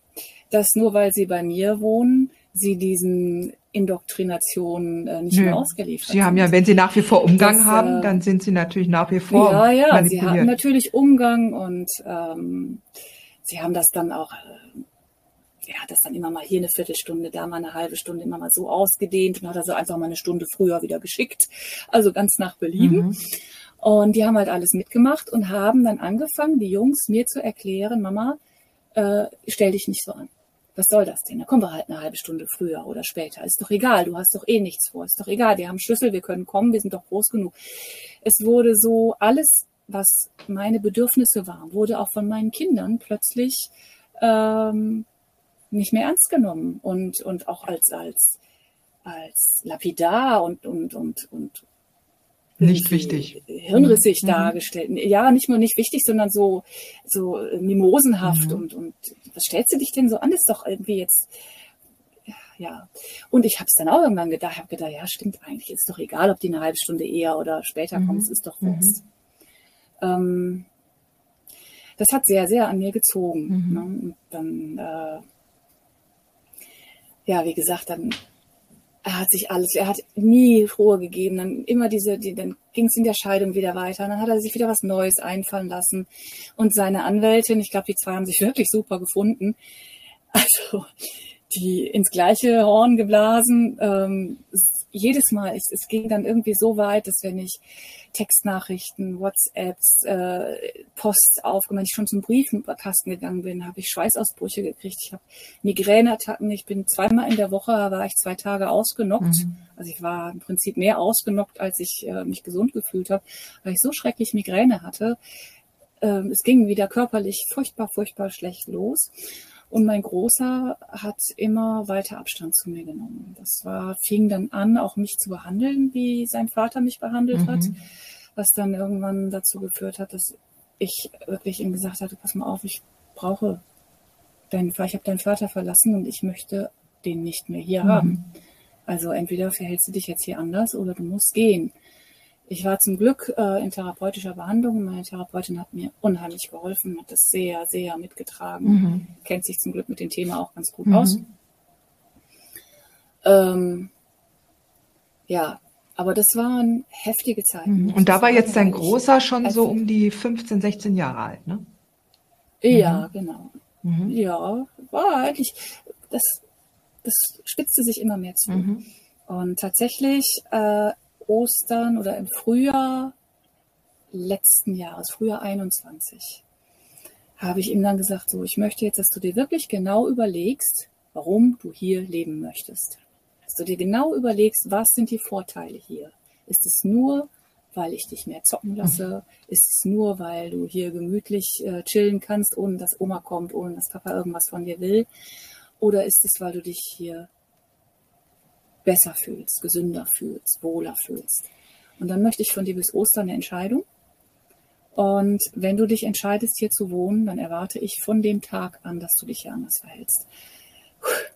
S2: dass nur weil sie bei mir wohnen, sie diesen Indoktrinationen äh, nicht Nö. mehr ausgeliefert
S1: Sie haben ja, wenn sie nach wie vor Umgang das, haben, äh, dann sind sie natürlich nach wie vor
S2: Ja, ja, sie haben natürlich Umgang und ähm, sie haben das dann auch, äh, er hat das dann immer mal hier eine Viertelstunde, da mal eine halbe Stunde, immer mal so ausgedehnt und hat also einfach mal eine Stunde früher wieder geschickt. Also ganz nach Belieben. Mhm. Und die haben halt alles mitgemacht und haben dann angefangen, die Jungs mir zu erklären, Mama, äh, stell dich nicht so an. Was soll das denn? Da kommen wir halt eine halbe Stunde früher oder später. Ist doch egal, du hast doch eh nichts vor. Ist doch egal, wir haben Schlüssel, wir können kommen, wir sind doch groß genug. Es wurde so alles, was meine Bedürfnisse waren, wurde auch von meinen Kindern plötzlich ähm, nicht mehr ernst genommen und, und auch als, als, als lapidar und, und, und, und
S1: nicht wichtig.
S2: Hirnrissig mhm. dargestellt. Ja, nicht nur nicht wichtig, sondern so, so mimosenhaft mhm. und, und was stellst du dich denn so an? Das ist doch irgendwie jetzt, ja. Und ich habe es dann auch irgendwann gedacht, habe gedacht, ja, stimmt eigentlich, ist doch egal, ob die eine halbe Stunde eher oder später mhm. kommt, es ist doch Wurst. Mhm. Ähm, das hat sehr, sehr an mir gezogen. Mhm. Ne? Und dann äh, ja, wie gesagt, dann er hat sich alles, er hat nie Ruhe gegeben. Dann immer diese, die, dann ging es in der Scheidung wieder weiter. Und dann hat er sich wieder was Neues einfallen lassen. Und seine Anwältin, ich glaube, die zwei haben sich wirklich super gefunden. Also die ins gleiche Horn geblasen. Ähm, jedes Mal, es, es ging dann irgendwie so weit, dass wenn ich Textnachrichten, WhatsApps, äh, Post aufgemacht, ich schon zum Briefkasten gegangen bin, habe ich Schweißausbrüche gekriegt. Ich habe Migräneattacken. Ich bin zweimal in der Woche, war ich zwei Tage ausgenockt. Mhm. Also ich war im Prinzip mehr ausgenockt, als ich äh, mich gesund gefühlt habe, weil ich so schrecklich Migräne hatte. Ähm, es ging wieder körperlich furchtbar, furchtbar schlecht los. Und mein Großer hat immer weiter Abstand zu mir genommen. Das war, fing dann an, auch mich zu behandeln, wie sein Vater mich behandelt mhm. hat, was dann irgendwann dazu geführt hat, dass ich wirklich ihm gesagt hatte, pass mal auf, ich brauche deinen Vater, ich habe deinen Vater verlassen und ich möchte den nicht mehr hier mhm. haben. Also entweder verhältst du dich jetzt hier anders oder du musst gehen. Ich war zum Glück äh, in therapeutischer Behandlung. Meine Therapeutin hat mir unheimlich geholfen, hat das sehr, sehr mitgetragen, mhm. kennt sich zum Glück mit dem Thema auch ganz gut mhm. aus. Ähm, ja, aber das waren heftige Zeiten.
S1: Mhm. Und da war jetzt dein Großer schon so um die 15, 16 Jahre alt, ne?
S2: Ja, mhm. genau. Mhm. Ja, war eigentlich, das, das spitzte sich immer mehr zu. Mhm. Und tatsächlich äh, Ostern oder im Frühjahr letzten Jahres, Frühjahr 21, habe ich ihm dann gesagt, so, ich möchte jetzt, dass du dir wirklich genau überlegst, warum du hier leben möchtest. Dass du dir genau überlegst, was sind die Vorteile hier? Ist es nur, weil ich dich mehr zocken lasse? Ist es nur, weil du hier gemütlich äh, chillen kannst, ohne dass Oma kommt, ohne dass Papa irgendwas von dir will? Oder ist es, weil du dich hier besser fühlst, gesünder fühlst, wohler fühlst. Und dann möchte ich von dir bis Ostern eine Entscheidung. Und wenn du dich entscheidest, hier zu wohnen, dann erwarte ich von dem Tag an, dass du dich hier anders verhältst.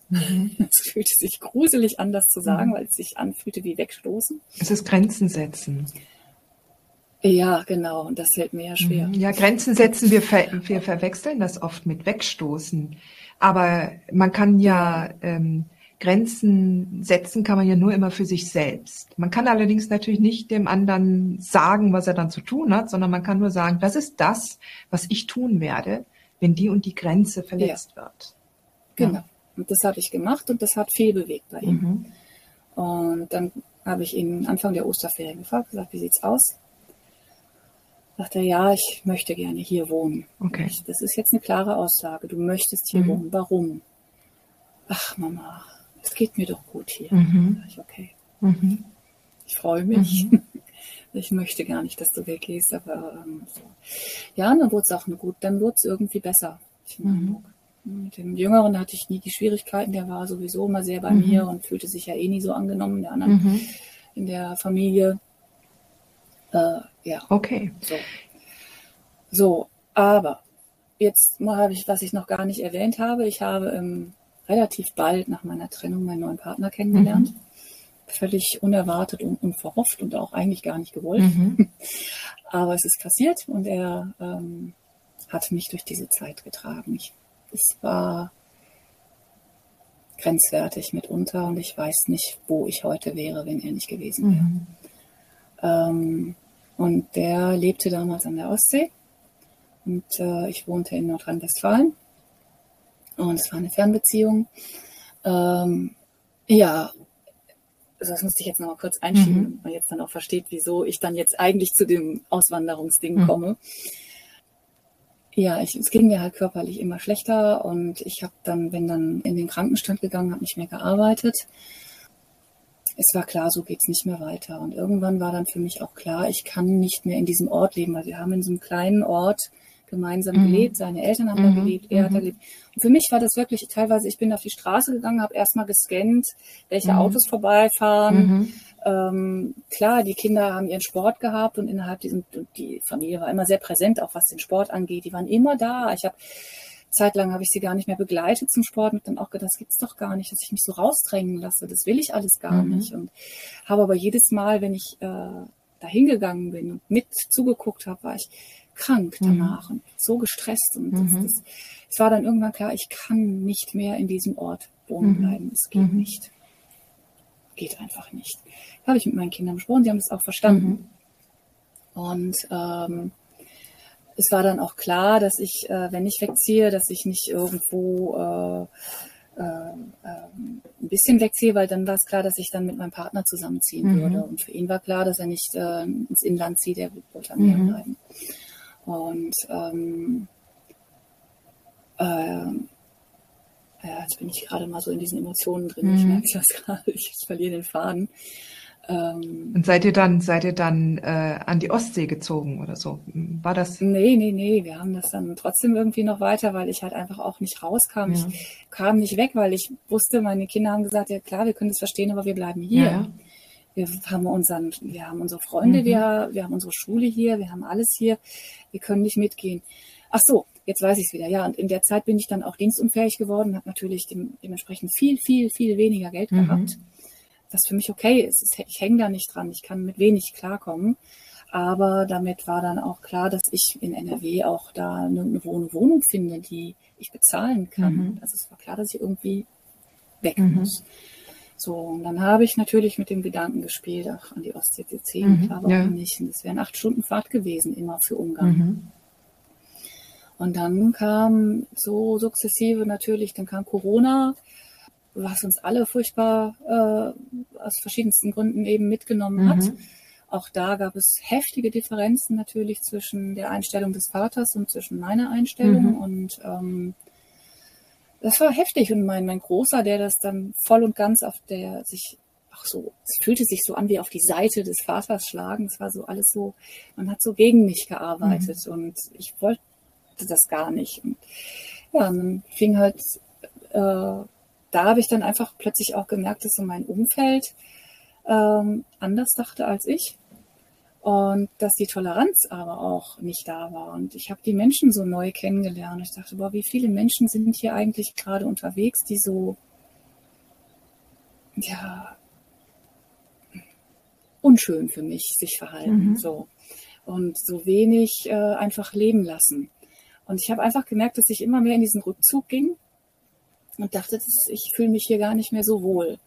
S2: Mhm. [LAUGHS] Es fühlte sich gruselig anders zu sagen, mhm. weil es sich anfühlte wie wegstoßen.
S1: Es ist Grenzen setzen.
S2: Ja, genau. Und das fällt mir ja schwer.
S1: Mhm. Ja, Grenzen setzen, wir, ver wir verwechseln das oft mit wegstoßen. Aber man kann ja ähm, Grenzen setzen kann man ja nur immer für sich selbst. Man kann allerdings natürlich nicht dem anderen sagen, was er dann zu tun hat, sondern man kann nur sagen, das ist das, was ich tun werde, wenn die und die Grenze verletzt ja. wird.
S2: Genau. Ja. Und das habe ich gemacht und das hat viel bewegt bei ihm. Mhm. Und dann habe ich ihn Anfang der Osterferien gefragt, gesagt, wie sieht's aus? Sagt er, ja, ich möchte gerne hier wohnen. Okay. Ich, das ist jetzt eine klare Aussage. Du möchtest hier mhm. wohnen. Warum? Ach, Mama, geht mir doch gut hier. Mhm. Ich, okay. Mhm. Ich freue mich. Mhm. [LAUGHS] Ich möchte gar nicht, dass du weggehst, aber ähm, so. Ja, dann wurde es auch gut, dann wurde es irgendwie besser. Mhm. Mit dem Jüngeren hatte ich nie die Schwierigkeiten, der war sowieso immer sehr bei mhm. mir und fühlte sich ja eh nie so angenommen, der anderen mhm. in der Familie. Äh, ja.
S1: Okay.
S2: So. so, aber jetzt habe ich, was ich noch gar nicht erwähnt habe, ich habe im relativ bald nach meiner Trennung meinen neuen Partner kennengelernt. Mhm. Völlig unerwartet und unverhofft und auch eigentlich gar nicht gewollt. Mhm. [LAUGHS] Aber es ist passiert und er ähm, hat mich durch diese Zeit getragen. Ich, es war grenzwertig mitunter und ich weiß nicht, wo ich heute wäre, wenn er nicht gewesen wäre. Mhm. Ähm, und der lebte damals an der Ostsee und äh, ich wohnte in Nordrhein-Westfalen und es war eine Fernbeziehung. Ähm, ja, also das musste ich jetzt noch mal kurz einschieben, mhm. man jetzt dann auch versteht, wieso ich dann jetzt eigentlich zu dem Auswanderungsding mhm. komme. Ja, ich, es ging mir halt körperlich immer schlechter und ich habe dann, bin dann in den Krankenstand gegangen, habe nicht mehr gearbeitet. Es war klar, so geht's nicht mehr weiter. Und irgendwann war dann für mich auch klar, ich kann nicht mehr in diesem Ort leben, weil wir haben in so einem kleinen Ort gemeinsam mhm. gelebt. Seine Eltern haben mhm. da gelebt, er hat da mhm. gelebt. Und für mich war das wirklich teilweise, ich bin auf die Straße gegangen, habe erstmal gescannt, welche mhm. Autos vorbeifahren. Mhm. Ähm, klar, die Kinder haben ihren Sport gehabt und innerhalb diesem, die Familie war immer sehr präsent, auch was den Sport angeht. Die waren immer da. Ich habe Zeitlang habe ich sie gar nicht mehr begleitet zum Sport und dann auch gedacht, das gibt's doch gar nicht, dass ich mich so rausdrängen lasse. Das will ich alles gar mhm. nicht. Und habe aber jedes Mal, wenn ich äh, da hingegangen bin und mit zugeguckt habe, war ich krank mhm. danach mhm. und so gestresst. Und mhm. das, das, es war dann irgendwann klar, ich kann nicht mehr in diesem Ort wohnen mhm. bleiben. Es geht mhm. nicht. Geht einfach nicht. Da habe ich mit meinen Kindern besprochen, sie haben es auch verstanden. Mhm. Und ähm, es war dann auch klar, dass ich, äh, wenn ich wegziehe, dass ich nicht irgendwo äh, äh, ähm, ein bisschen wegziehe, weil dann war es klar, dass ich dann mit meinem Partner zusammenziehen mhm. würde. Und für ihn war klar, dass er nicht äh, ins Inland zieht, er wollte an mir mhm. bleiben. Und ähm, äh, ja, jetzt bin ich gerade mal so in diesen Emotionen drin. Mhm. Ich merke das gerade, ich verliere den Faden.
S1: Ähm, und seid ihr dann, seid ihr dann äh, an die Ostsee gezogen oder so? War das?
S2: Nee, nee, nee. Wir haben das dann trotzdem irgendwie noch weiter, weil ich halt einfach auch nicht rauskam. Ja. Ich kam nicht weg, weil ich wusste, meine Kinder haben gesagt, ja klar, wir können das verstehen, aber wir bleiben hier. Ja, ja. Wir haben unseren, wir haben unsere Freunde, mhm. wir, wir haben unsere Schule hier, wir haben alles hier. Wir können nicht mitgehen. Ach so, jetzt weiß ich es wieder. Ja, und in der Zeit bin ich dann auch dienstunfähig geworden, habe natürlich dem, dementsprechend viel, viel, viel weniger Geld mhm. gehabt was für mich okay ist. Ich hänge da nicht dran, ich kann mit wenig klarkommen. Aber damit war dann auch klar, dass ich in NRW auch da eine, eine Wohnung finde, die ich bezahlen kann. Mhm. Also es war klar, dass ich irgendwie weg mhm. muss. So, und dann habe ich natürlich mit dem Gedanken gespielt, ach, an die Ostsee zu ziehen. Mhm. Klar, warum ja. nicht? Und das wären acht Stunden Fahrt gewesen, immer für Ungarn. Mhm. Und dann kam so sukzessive natürlich, dann kam Corona, was uns alle furchtbar äh, aus verschiedensten Gründen eben mitgenommen mhm. hat. Auch da gab es heftige Differenzen natürlich zwischen der Einstellung des Vaters und zwischen meiner Einstellung. Mhm. Und ähm, das war heftig. Und mein, mein Großer, der das dann voll und ganz auf der sich auch so, es fühlte sich so an wie auf die Seite des Vaters schlagen. Es war so alles so, man hat so gegen mich gearbeitet mhm. und ich wollte das gar nicht. Und ja, dann fing halt äh, da habe ich dann einfach plötzlich auch gemerkt, dass so mein Umfeld ähm, anders dachte als ich und dass die Toleranz aber auch nicht da war. Und ich habe die Menschen so neu kennengelernt. Ich dachte, boah, wie viele Menschen sind hier eigentlich gerade unterwegs, die so, ja, unschön für mich sich verhalten, mhm. so und so wenig äh, einfach leben lassen. Und ich habe einfach gemerkt, dass ich immer mehr in diesen Rückzug ging und dachte, ich fühle mich hier gar nicht mehr so wohl.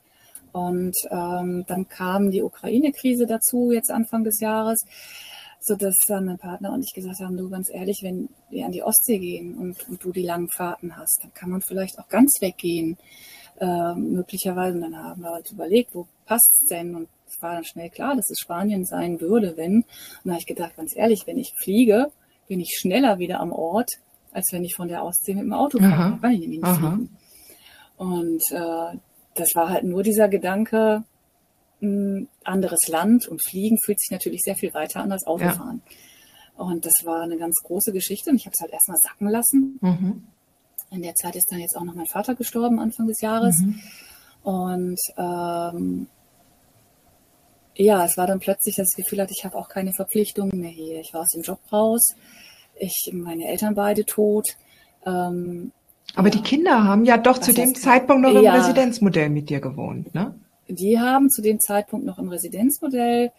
S2: Und ähm, dann kam die Ukraine-Krise dazu, jetzt Anfang des Jahres, so dass dann mein Partner und ich gesagt haben, du ganz ehrlich, wenn wir an die Ostsee gehen und, und du die langen Fahrten hast, dann kann man vielleicht auch ganz weggehen, äh, möglicherweise. Und dann haben wir halt überlegt, wo passt's denn? Und es war dann schnell klar, dass es Spanien sein würde, wenn. Und da habe ich gedacht, ganz ehrlich, wenn ich fliege, bin ich schneller wieder am Ort, als wenn ich von der Ostsee mit dem Auto fahre. Kann ich nämlich nicht fliegen. Und äh, das war halt nur dieser Gedanke, ein anderes Land und Fliegen fühlt sich natürlich sehr viel weiter an als Autofahren. Ja. Und das war eine ganz große Geschichte und ich habe es halt erstmal sacken lassen. Mhm. In der Zeit ist dann jetzt auch noch mein Vater gestorben, Anfang des Jahres. Mhm. Und ähm, ja, es war dann plötzlich das Gefühl, hatte, ich habe auch keine Verpflichtungen mehr hier. Ich war aus dem Job raus, ich, meine Eltern beide tot. Ähm,
S1: aber ja. die Kinder haben ja doch Was zu dem Zeitpunkt noch im ja, Residenzmodell mit dir gewohnt, ne?
S2: Die haben zu dem Zeitpunkt noch im Residenzmodell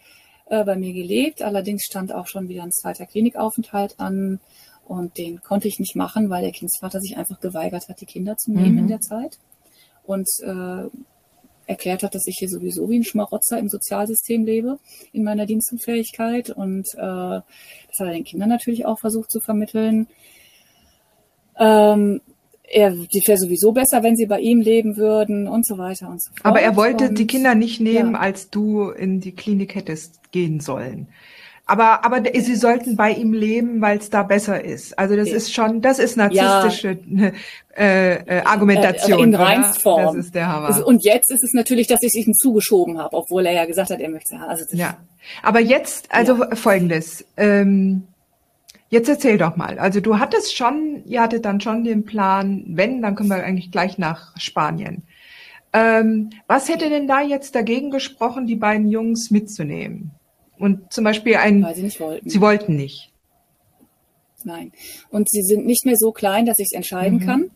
S2: äh, bei mir gelebt. Allerdings stand auch schon wieder ein zweiter Klinikaufenthalt an. Und den konnte ich nicht machen, weil der Kindsvater sich einfach geweigert hat, die Kinder zu nehmen mhm. in der Zeit. Und äh, erklärt hat, dass ich hier sowieso wie ein Schmarotzer im Sozialsystem lebe, in meiner Dienstunfähigkeit. Und äh, das hat er den Kindern natürlich auch versucht zu vermitteln. Ähm, er, die wäre sowieso besser, wenn sie bei ihm leben würden und so weiter und so fort.
S1: Aber er wollte und, die Kinder nicht nehmen, ja. als du in die Klinik hättest gehen sollen. Aber, aber sie sollten bei ihm leben, weil es da besser ist. Also das ja. ist schon, das ist narzisstische ja. äh, äh, Argumentation.
S2: in Reinform. Das ist der Hammer. Und jetzt ist es natürlich, dass ich es ihm zugeschoben habe, obwohl er ja gesagt hat, er möchte. Also
S1: ja. Aber jetzt, also folgendes. Ähm, Jetzt erzähl doch mal. Also du hattest schon, ihr hattet dann schon den Plan, wenn, dann können wir eigentlich gleich nach Spanien. Ähm, was hätte denn da jetzt dagegen gesprochen, die beiden Jungs mitzunehmen? Und zum Beispiel ein.
S2: Weil sie nicht wollten.
S1: Sie wollten nicht.
S2: Nein. Und sie sind nicht mehr so klein, dass ich es entscheiden mhm. kann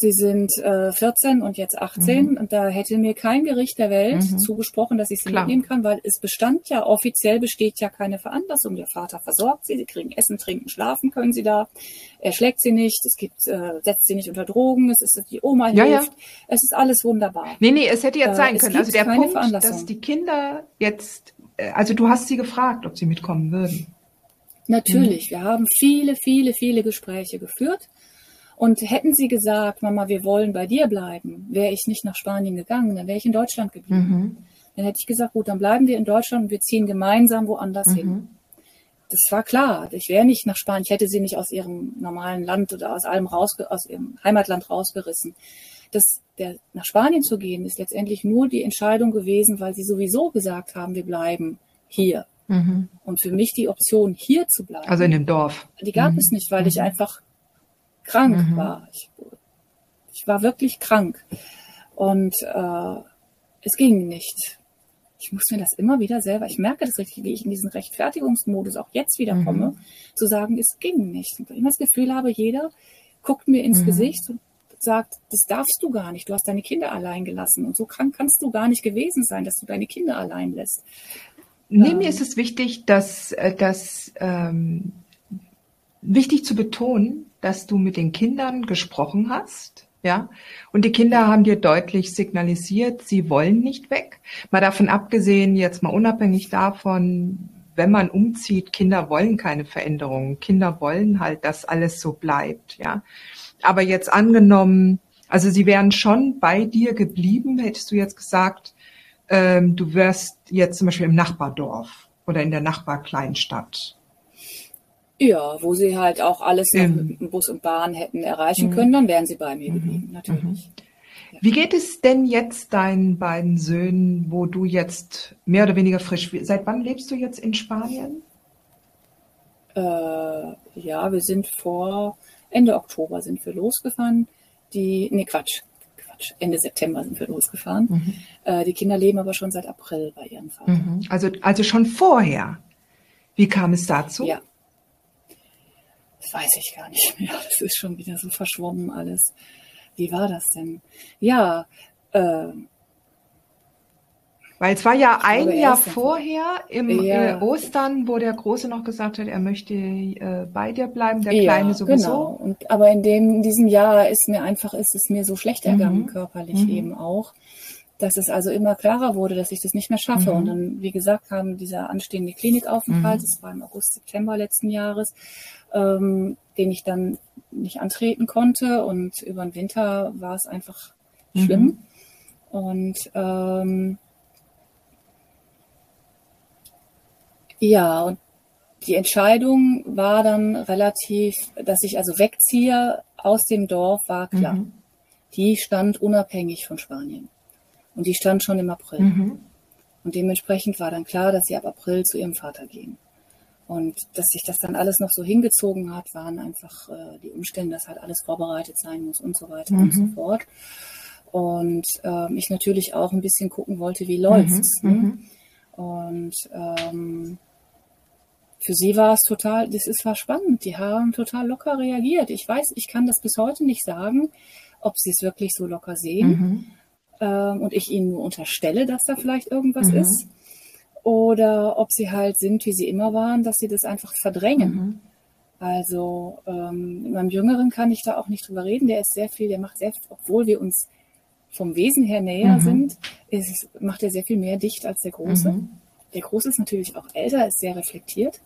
S2: Sie sind äh, 14 und jetzt 18 mhm. und da hätte mir kein Gericht der Welt mhm. zugesprochen, dass ich sie Klar. mitnehmen kann, weil es bestand ja, offiziell besteht ja keine Veranlassung. Der Vater versorgt sie, sie kriegen Essen, Trinken, Schlafen können sie da. Er schlägt sie nicht, es gibt, äh, setzt sie nicht unter Drogen, es ist die Oma hilft, ja, ja. es ist alles wunderbar.
S1: Nee, nee, es hätte jetzt äh, sein können. Also der Punkt, dass die Kinder jetzt, äh, also du hast sie gefragt, ob sie mitkommen würden.
S2: Natürlich, mhm. wir haben viele, viele, viele Gespräche geführt und hätten sie gesagt, Mama, wir wollen bei dir bleiben, wäre ich nicht nach Spanien gegangen, dann wäre ich in Deutschland geblieben. Mhm. Dann hätte ich gesagt, gut, dann bleiben wir in Deutschland und wir ziehen gemeinsam woanders mhm. hin. Das war klar. Ich wäre nicht nach Spanien, ich hätte sie nicht aus ihrem normalen Land oder aus allem raus, aus ihrem Heimatland rausgerissen. Das, der, nach Spanien zu gehen, ist letztendlich nur die Entscheidung gewesen, weil sie sowieso gesagt haben, wir bleiben hier. Mhm. Und für mich die Option, hier zu bleiben.
S1: Also in dem Dorf.
S2: Die gab mhm. es nicht, weil ich mhm. einfach krank mhm. war. Ich, ich, war wirklich krank. Und äh, es ging nicht. Ich muss mir das immer wieder selber, ich merke das richtig, wie ich in diesen Rechtfertigungsmodus auch jetzt wieder mhm. komme, zu sagen, es ging nicht. Und ich immer das Gefühl habe, jeder guckt mir ins mhm. Gesicht und sagt, das darfst du gar nicht, du hast deine Kinder allein gelassen und so krank kannst du gar nicht gewesen sein, dass du deine Kinder allein lässt.
S1: Nee, mir ähm. ist es wichtig, dass, äh, dass ähm, wichtig zu betonen, dass du mit den Kindern gesprochen hast. Ja, und die Kinder haben dir deutlich signalisiert, sie wollen nicht weg. Mal davon abgesehen, jetzt mal unabhängig davon, wenn man umzieht, Kinder wollen keine Veränderungen. Kinder wollen halt, dass alles so bleibt. Ja, aber jetzt angenommen, also sie wären schon bei dir geblieben, hättest du jetzt gesagt, ähm, du wärst jetzt zum Beispiel im Nachbardorf oder in der Nachbarkleinstadt.
S2: Ja, wo sie halt auch alles mhm. mit Bus und Bahn hätten erreichen mhm. können, dann wären sie bei mir mhm. geblieben, natürlich. Mhm.
S1: Ja. Wie geht es denn jetzt deinen beiden Söhnen, wo du jetzt mehr oder weniger frisch, seit wann lebst du jetzt in Spanien?
S2: Äh, ja, wir sind vor Ende Oktober sind wir losgefahren. Die, nee, Quatsch, Quatsch, Ende September sind wir losgefahren. Mhm. Äh, die Kinder leben aber schon seit April bei ihrem Vater. Mhm.
S1: Also, also schon vorher. Wie kam es dazu?
S2: Ja, das weiß ich gar nicht mehr. [LAUGHS] Das ist schon wieder so verschwommen alles. Wie war das denn? Ja, äh,
S1: weil es war ja ein Jahr vorher im ja. äh, Ostern, wo der Große noch gesagt hat, er möchte äh, bei dir bleiben, der ja, Kleine sowieso. Genau.
S2: Und, aber in dem in diesem Jahr ist mir einfach, ist es mir so schlecht ergangen, mhm. körperlich mhm. eben auch, dass es also immer klarer wurde, dass ich das nicht mehr schaffe. Mhm. Und dann, wie gesagt, kam dieser anstehende Klinikaufenthalt, mhm. das war im August, September letzten Jahres ähm, den ich dann nicht antreten konnte. Und über den Winter war es einfach mhm. schlimm. Und ähm, ja, und die Entscheidung war dann relativ, dass ich also wegziehe aus dem Dorf, war klar. Mhm. Die stand unabhängig von Spanien. Und die stand schon im April. Mhm. Und dementsprechend war dann klar, dass sie ab April zu ihrem Vater gehen. Und dass sich das dann alles noch so hingezogen hat, waren einfach äh, die Umstände, dass halt alles vorbereitet sein muss und so weiter mhm. und so fort. Und ähm, ich natürlich auch ein bisschen gucken wollte, wie läuft's. Mhm. Ne? Mhm. Und ähm, für sie war es total, das ist war spannend. Die haben total locker reagiert. Ich weiß, ich kann das bis heute nicht sagen, ob sie es wirklich so locker sehen. Mhm. Ähm, und ich ihnen nur unterstelle, dass da vielleicht irgendwas mhm. ist oder ob sie halt sind, wie sie immer waren, dass sie das einfach verdrängen. Mhm. Also ähm, mit meinem Jüngeren kann ich da auch nicht drüber reden. Der ist sehr viel, der macht sehr, obwohl wir uns vom Wesen her näher mhm. sind, ist, macht er sehr viel mehr dicht als der Große. Mhm. Der Große ist natürlich auch älter, ist sehr reflektiert.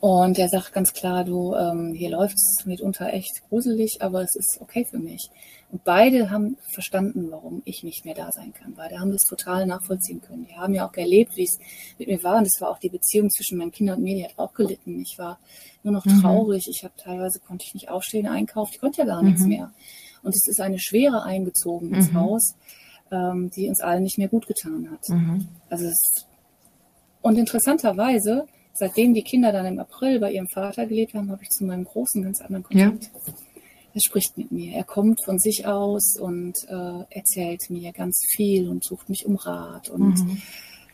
S2: Und er sagt ganz klar, du, ähm, hier läuft's mitunter echt gruselig, aber es ist okay für mich. Und beide haben verstanden, warum ich nicht mehr da sein kann. Beide haben das total nachvollziehen können. Die haben ja auch erlebt, wie es mit mir war. Und das war auch die Beziehung zwischen meinen Kindern und mir, die hat auch gelitten. Ich war nur noch mhm. traurig. Ich habe teilweise konnte ich nicht aufstehen, einkaufen. Ich konnte ja gar mhm. nichts mehr. Und es ist eine Schwere eingezogen ins mhm. Haus, ähm, die uns allen nicht mehr gut getan hat. Mhm. Also es, und interessanterweise, seitdem die Kinder dann im April bei ihrem Vater gelebt haben, habe ich zu meinem großen ganz anderen Kontakt. Ja er spricht mit mir. Er kommt von sich aus und äh, erzählt mir ganz viel und sucht mich um Rat und mhm.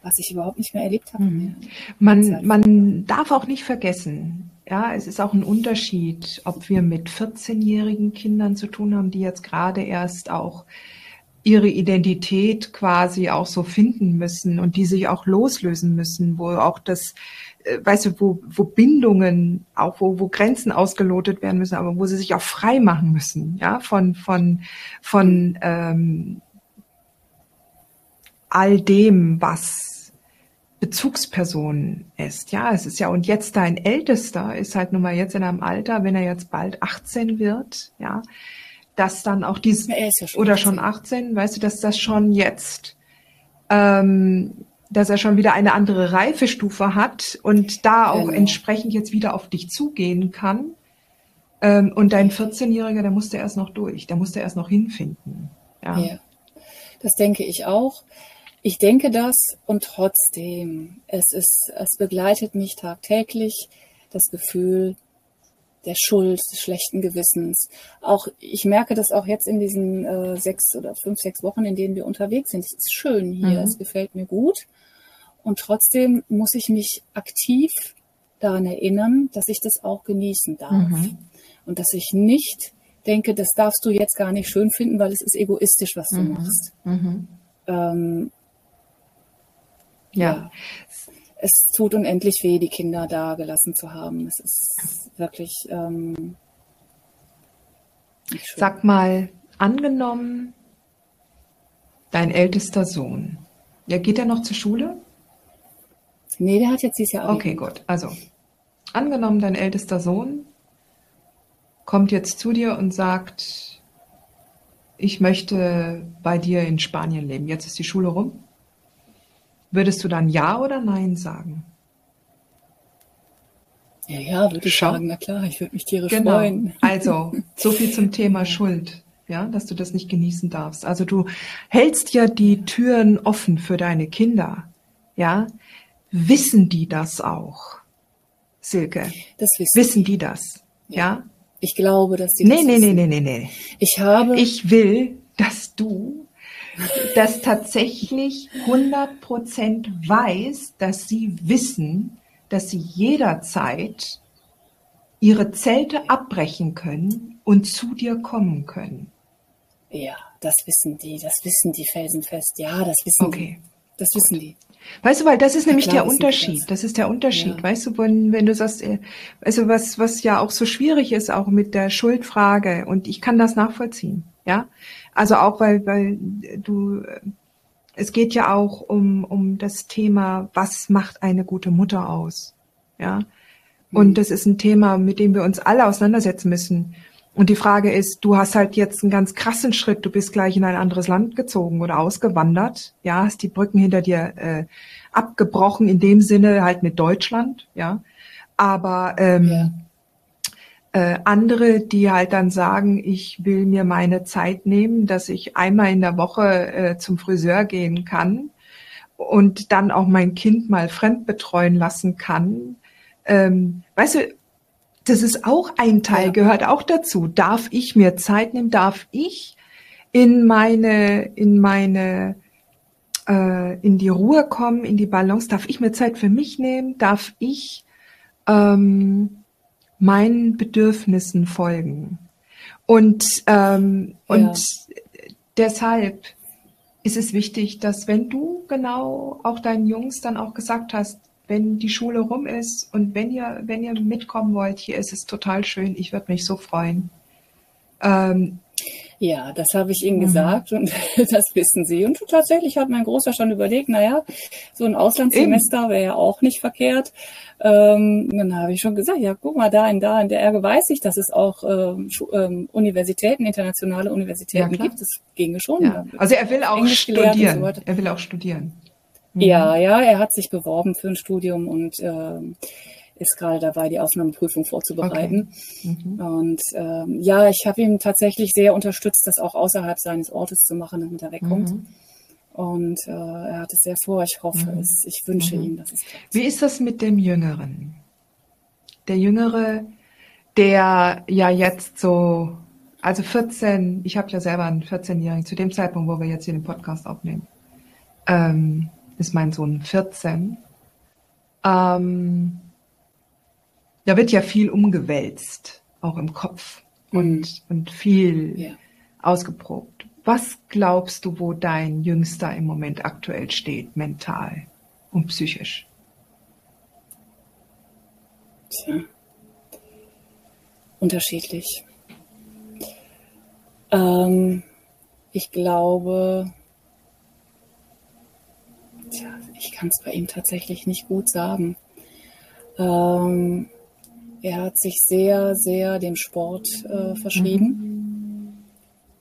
S2: was ich überhaupt nicht mehr erlebt habe. Mhm.
S1: Man, man darf auch nicht vergessen, Ja, es ist auch ein Unterschied, ob wir mit 14-jährigen Kindern zu tun haben, die jetzt gerade erst auch ihre Identität quasi auch so finden müssen und die sich auch loslösen müssen, wo auch das, äh, weißt du, wo, wo Bindungen, auch wo, wo Grenzen ausgelotet werden müssen, aber wo sie sich auch frei machen müssen, ja, von, von, von ähm, all dem, was Bezugsperson ist. Ja, es ist ja, und jetzt dein Ältester ist halt nun mal jetzt in einem Alter, wenn er jetzt bald 18 wird, ja, dass dann auch dieses, ja schon oder 18. schon 18, weißt du, dass das schon jetzt, ähm, dass er schon wieder eine andere Reifestufe hat und da auch genau. entsprechend jetzt wieder auf dich zugehen kann. Ähm, und dein 14-Jähriger, der musste erst noch durch, der musste erst noch hinfinden. Ja. ja,
S2: das denke ich auch. Ich denke das und trotzdem, es ist, es begleitet mich tagtäglich das Gefühl, der Schuld, des schlechten Gewissens. Auch ich merke das auch jetzt in diesen äh, sechs oder fünf, sechs Wochen, in denen wir unterwegs sind. Es ist schön hier, mhm. es gefällt mir gut. Und trotzdem muss ich mich aktiv daran erinnern, dass ich das auch genießen darf. Mhm. Und dass ich nicht denke, das darfst du jetzt gar nicht schön finden, weil es ist egoistisch, was du mhm. machst. Mhm. Ähm, ja. ja es tut unendlich weh, die Kinder da gelassen zu haben. Es ist wirklich. Ähm,
S1: Sag mal, angenommen, dein ältester Sohn, ja, geht er noch zur Schule?
S2: Nee, der hat jetzt dieses Jahr.
S1: Okay, gut. Also, angenommen, dein ältester Sohn kommt jetzt zu dir und sagt, ich möchte bei dir in Spanien leben. Jetzt ist die Schule rum. Würdest du dann Ja oder Nein sagen?
S2: Ja, ja, würde ich Schau. sagen, na klar, ich würde mich tierisch genau. freuen. [LAUGHS]
S1: Also, so viel zum Thema Schuld, ja, dass du das nicht genießen darfst. Also du hältst ja die Türen offen für deine Kinder, ja. Wissen die das auch, Silke? Das wissen, wissen die das, ja. ja?
S2: Ich glaube, dass
S1: sie nee, das nee, wissen. Nee, nee, nee, nee, nee.
S2: Ich habe.
S1: Ich will, dass du das tatsächlich 100 Prozent weiß, dass sie wissen, dass sie jederzeit ihre Zelte abbrechen können und zu dir kommen können.
S2: Ja, das wissen die, das wissen die felsenfest. Ja, das wissen okay. die. Das wissen Gut. die.
S1: Weißt du, weil das ist nämlich klar, der Unterschied. Das. das. ist der Unterschied. Ja. Weißt du, wenn, wenn du sagst, äh, also was, was ja auch so schwierig ist, auch mit der Schuldfrage, und ich kann das nachvollziehen, ja. Also auch, weil, weil du, es geht ja auch um, um das Thema, was macht eine gute Mutter aus? Ja. Und mhm. das ist ein Thema, mit dem wir uns alle auseinandersetzen müssen. Und die Frage ist, du hast halt jetzt einen ganz krassen Schritt, du bist gleich in ein anderes Land gezogen oder ausgewandert, ja, hast die Brücken hinter dir äh, abgebrochen, in dem Sinne halt mit Deutschland, ja. Aber ähm, ja äh, andere, die halt dann sagen, ich will mir meine Zeit nehmen, dass ich einmal in der Woche äh, zum Friseur gehen kann und dann auch mein Kind mal fremd betreuen lassen kann. Ähm, weißt du, das ist auch ein Teil, gehört auch dazu. Darf ich mir Zeit nehmen? Darf ich in meine, in meine, äh, in die Ruhe kommen, in die Balance? Darf ich mir Zeit für mich nehmen? Darf ich ähm, meinen Bedürfnissen folgen. Und, ähm, ja. und deshalb ist es wichtig, dass wenn du genau auch deinen Jungs dann auch gesagt hast, wenn die Schule rum ist und wenn ihr, wenn ihr mitkommen wollt, hier ist es total schön, ich würde mich so freuen.
S2: Ähm, ja, das habe ich Ihnen mhm. gesagt und [LAUGHS] das wissen Sie. Und tatsächlich hat mein Großer schon überlegt, naja, so ein Auslandssemester wäre ja auch nicht verkehrt. Ähm, dann habe ich schon gesagt, ja, guck mal, da in da in der Erge weiß ich, dass es auch ähm, ähm, Universitäten, internationale Universitäten ja, gibt. Das ginge schon.
S1: Ja. Also er will auch Englisch studieren. So er will auch studieren.
S2: Mhm. Ja, ja, er hat sich beworben für ein Studium und ähm, ist gerade dabei, die Aufnahmeprüfung vorzubereiten. Okay. Mhm. Und ähm, ja, ich habe ihn tatsächlich sehr unterstützt, das auch außerhalb seines Ortes zu machen, damit er wegkommt. Mhm. Und äh, er hat es sehr vor. Ich hoffe mhm. es. Ich wünsche mhm. ihm, dass es klappt.
S1: Wie ist das mit dem Jüngeren? Der Jüngere, der ja jetzt so, also 14, ich habe ja selber einen 14-Jährigen, zu dem Zeitpunkt, wo wir jetzt hier den Podcast aufnehmen, ähm, ist mein Sohn 14. Ähm, Da wird ja viel umgewälzt, auch im Kopf und, mhm. und viel ja. ausgeprobt. Was glaubst du, wo dein Jüngster im Moment aktuell steht, mental und psychisch?
S2: Tja, unterschiedlich. Ähm, ich glaube, tja, ich kann es bei ihm tatsächlich nicht gut sagen. Ähm, er hat sich sehr, sehr dem Sport äh, verschrieben, mhm.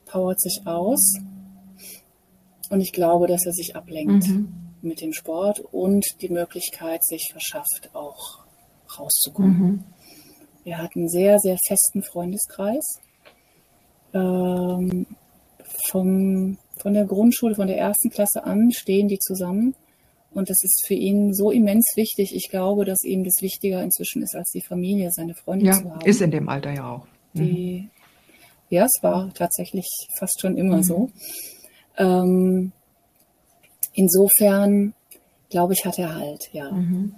S2: powert sich aus und ich glaube, dass er sich ablenkt mhm. mit dem Sport und die Möglichkeit sich verschafft, auch rauszukommen. Mhm. Er hat einen sehr, sehr festen Freundeskreis. Ähm, vom, von der Grundschule, von der ersten Klasse an stehen die zusammen. Und das ist für ihn so immens wichtig. Ich glaube, dass ihm das wichtiger inzwischen ist, als die Familie, seine Freunde
S1: ja,
S2: zu haben.
S1: Ist in dem Alter ja auch.
S2: Mhm. Die, ja, es war tatsächlich fast schon immer mhm. so. Ähm, insofern, glaube ich, hat er halt, ja. Mhm.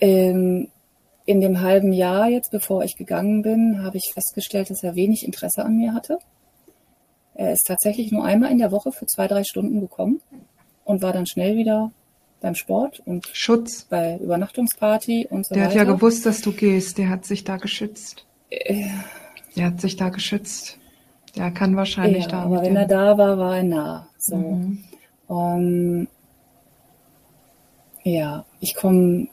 S2: Ähm, in dem halben Jahr jetzt, bevor ich gegangen bin, habe ich festgestellt, dass er wenig Interesse an mir hatte. Er ist tatsächlich nur einmal in der Woche für zwei, drei Stunden gekommen und war dann schnell wieder beim Sport und
S1: Schutz
S2: bei Übernachtungsparty und so
S1: der
S2: weiter.
S1: Der hat ja gewusst, dass du gehst. Der hat sich da geschützt. Äh, der hat sich da geschützt. Der kann wahrscheinlich
S2: ja,
S1: da.
S2: Aber wenn er da war, war er nah. So. Mhm. Um, ja, ich komme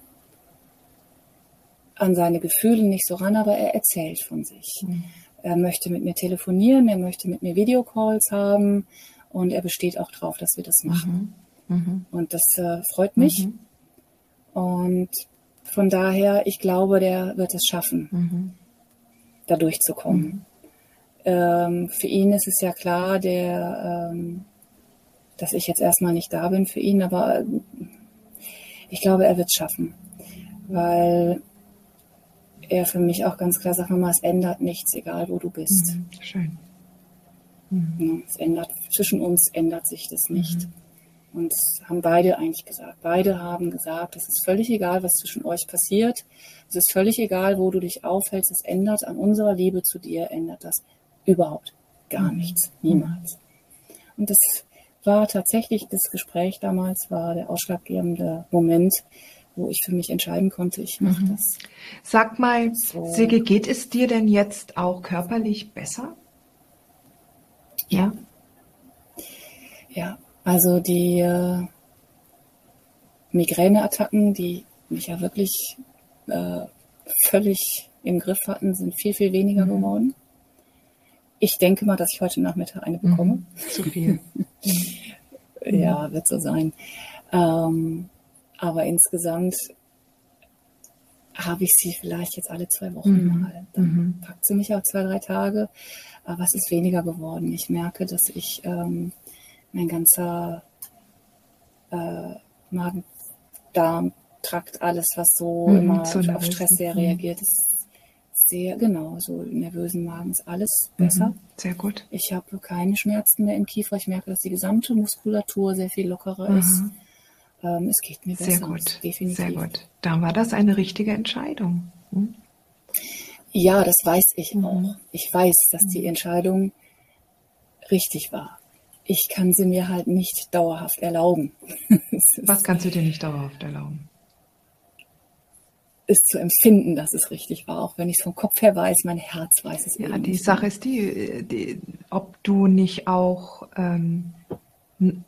S2: an seine Gefühle nicht so ran, aber er erzählt von sich. Mhm. Er möchte mit mir telefonieren, er möchte mit mir Videocalls haben und er besteht auch darauf, dass wir das machen. Mhm. Mhm. Und das äh, freut mich. Mhm. Und von daher, ich glaube, der wird es schaffen, mhm. da durchzukommen. Mhm. Ähm, für ihn ist es ja klar, der, ähm, dass ich jetzt erstmal nicht da bin für ihn, aber äh, ich glaube, er wird es schaffen. Weil er für mich auch ganz klar sagt, Mama, es ändert nichts, egal wo du bist.
S1: Mhm, schön.
S2: Mhm. Es ändert, zwischen uns ändert sich das nicht. Mhm. Und haben beide eigentlich gesagt. Beide haben gesagt, es ist völlig egal, was zwischen euch passiert. Es ist völlig egal, wo du dich aufhältst. Es ändert an unserer Liebe zu dir, ändert das überhaupt gar mhm. nichts. Niemals. Und das war tatsächlich, das Gespräch damals war der ausschlaggebende Moment, wo ich für mich entscheiden konnte, ich mache mhm. das.
S1: Sag mal, so. Silke, geht es dir denn jetzt auch körperlich besser?
S2: Ja. Ja, also die äh, Migräneattacken, die mich ja wirklich äh, völlig im Griff hatten, sind viel, viel weniger mhm. geworden. Ich denke mal, dass ich heute Nachmittag eine bekomme. Mhm.
S1: Zu viel. [LAUGHS]
S2: ja, wird so sein. Ähm, aber insgesamt habe ich sie vielleicht jetzt alle zwei Wochen mhm. mal. Dann mhm. packt sie mich auch zwei, drei Tage. Aber es ist weniger geworden. Ich merke, dass ich ähm, mein ganzer äh, Magen-Darm-Trakt, alles, was so mhm, immer auf Stress sehr reagiert, ist sehr, genau, so nervösen Magen ist alles mhm. besser.
S1: Sehr gut.
S2: Ich habe keine Schmerzen mehr im Kiefer. Ich merke, dass die gesamte Muskulatur sehr viel lockerer ist. Ähm, es geht mir besser.
S1: Sehr gut, definitiv. Sehr gut. Dann war das eine richtige Entscheidung. Hm?
S2: Ja, das weiß ich mhm. auch. Ich weiß, dass die. Entscheidung richtig war. Ich kann sie mir halt nicht dauerhaft erlauben. [LAUGHS]
S1: Was kannst du dir nicht dauerhaft erlauben?
S2: Es zu empfinden, dass es richtig war, auch wenn ich es vom Kopf her weiß, mein Herz weiß es
S1: Ja, die Sache ist die, die, ob du nicht auch, ähm,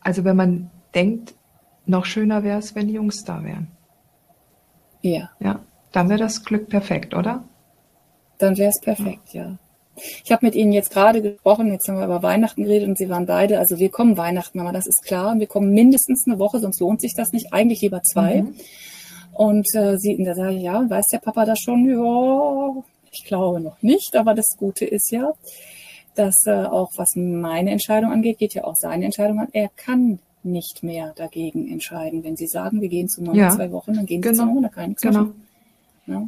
S1: also wenn man denkt, noch schöner wäre es, wenn die Jungs da wären.
S2: Ja.
S1: Ja, dann wäre das Glück perfekt, oder?
S2: Dann wäre es perfekt, ja. Ich habe mit Ihnen jetzt gerade gesprochen, jetzt haben wir über Weihnachten geredet und Sie waren beide, also wir kommen Weihnachten, aber das ist klar. Wir kommen mindestens eine Woche, sonst lohnt sich das nicht. Eigentlich lieber zwei. Mhm. Und äh, Sie, da sage ich, ja, weiß der Papa das schon? Ja, ich glaube noch nicht, aber das Gute ist ja, dass äh, auch was meine Entscheidung angeht, geht ja auch seine Entscheidung an. Er kann nicht mehr dagegen entscheiden. Wenn sie sagen, wir gehen zu neun ja. zwei Wochen, dann gehen sie genau. zu neun, da kann nichts genau. Ja.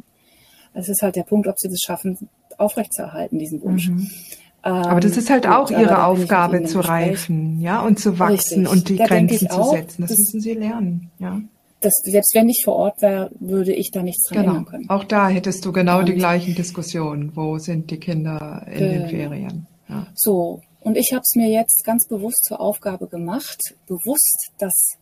S2: Es ist halt der Punkt, ob sie das schaffen, aufrechtzuerhalten, diesen Wunsch.
S1: Mhm. Aber das ist halt auch ihre Aufgabe zu reifen, ja, und zu wachsen Richtig. und die da Grenzen zu setzen. Das, das, müssen sie lernen, ja.
S2: das, selbst wenn ich vor Ort wäre, würde ich da nichts dran
S1: genau.
S2: ändern können.
S1: Auch da hättest du genau und die gleichen Diskussionen. Wo sind die Kinder in genau. den Ferien?
S2: Ja. So, und ich habe es mir jetzt ganz bewusst zur Aufgabe gemacht, bewusst das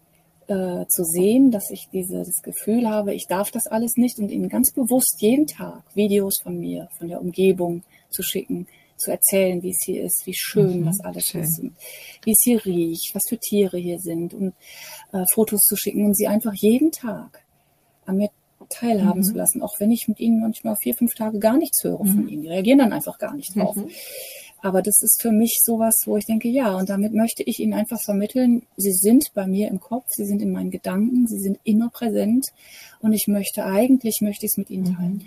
S2: äh, zu sehen, dass ich dieses Gefühl habe, ich darf das alles nicht und ihnen ganz bewusst jeden Tag Videos von mir, von der Umgebung zu schicken, zu erzählen, wie es hier ist, wie schön mhm, das alles schön. ist, und wie es hier riecht, was für Tiere hier sind und äh, Fotos zu schicken und sie einfach jeden Tag an mir teilhaben mhm. zu lassen, auch wenn ich mit ihnen manchmal vier, fünf Tage gar nichts höre mhm. von ihnen. Die reagieren dann einfach gar nicht drauf. Aber das ist für mich sowas, wo ich denke, ja, und damit möchte ich Ihnen einfach vermitteln, Sie sind bei mir im Kopf, Sie sind in meinen Gedanken, Sie sind immer präsent und ich möchte eigentlich, möchte ich es mit Ihnen teilen. Mhm.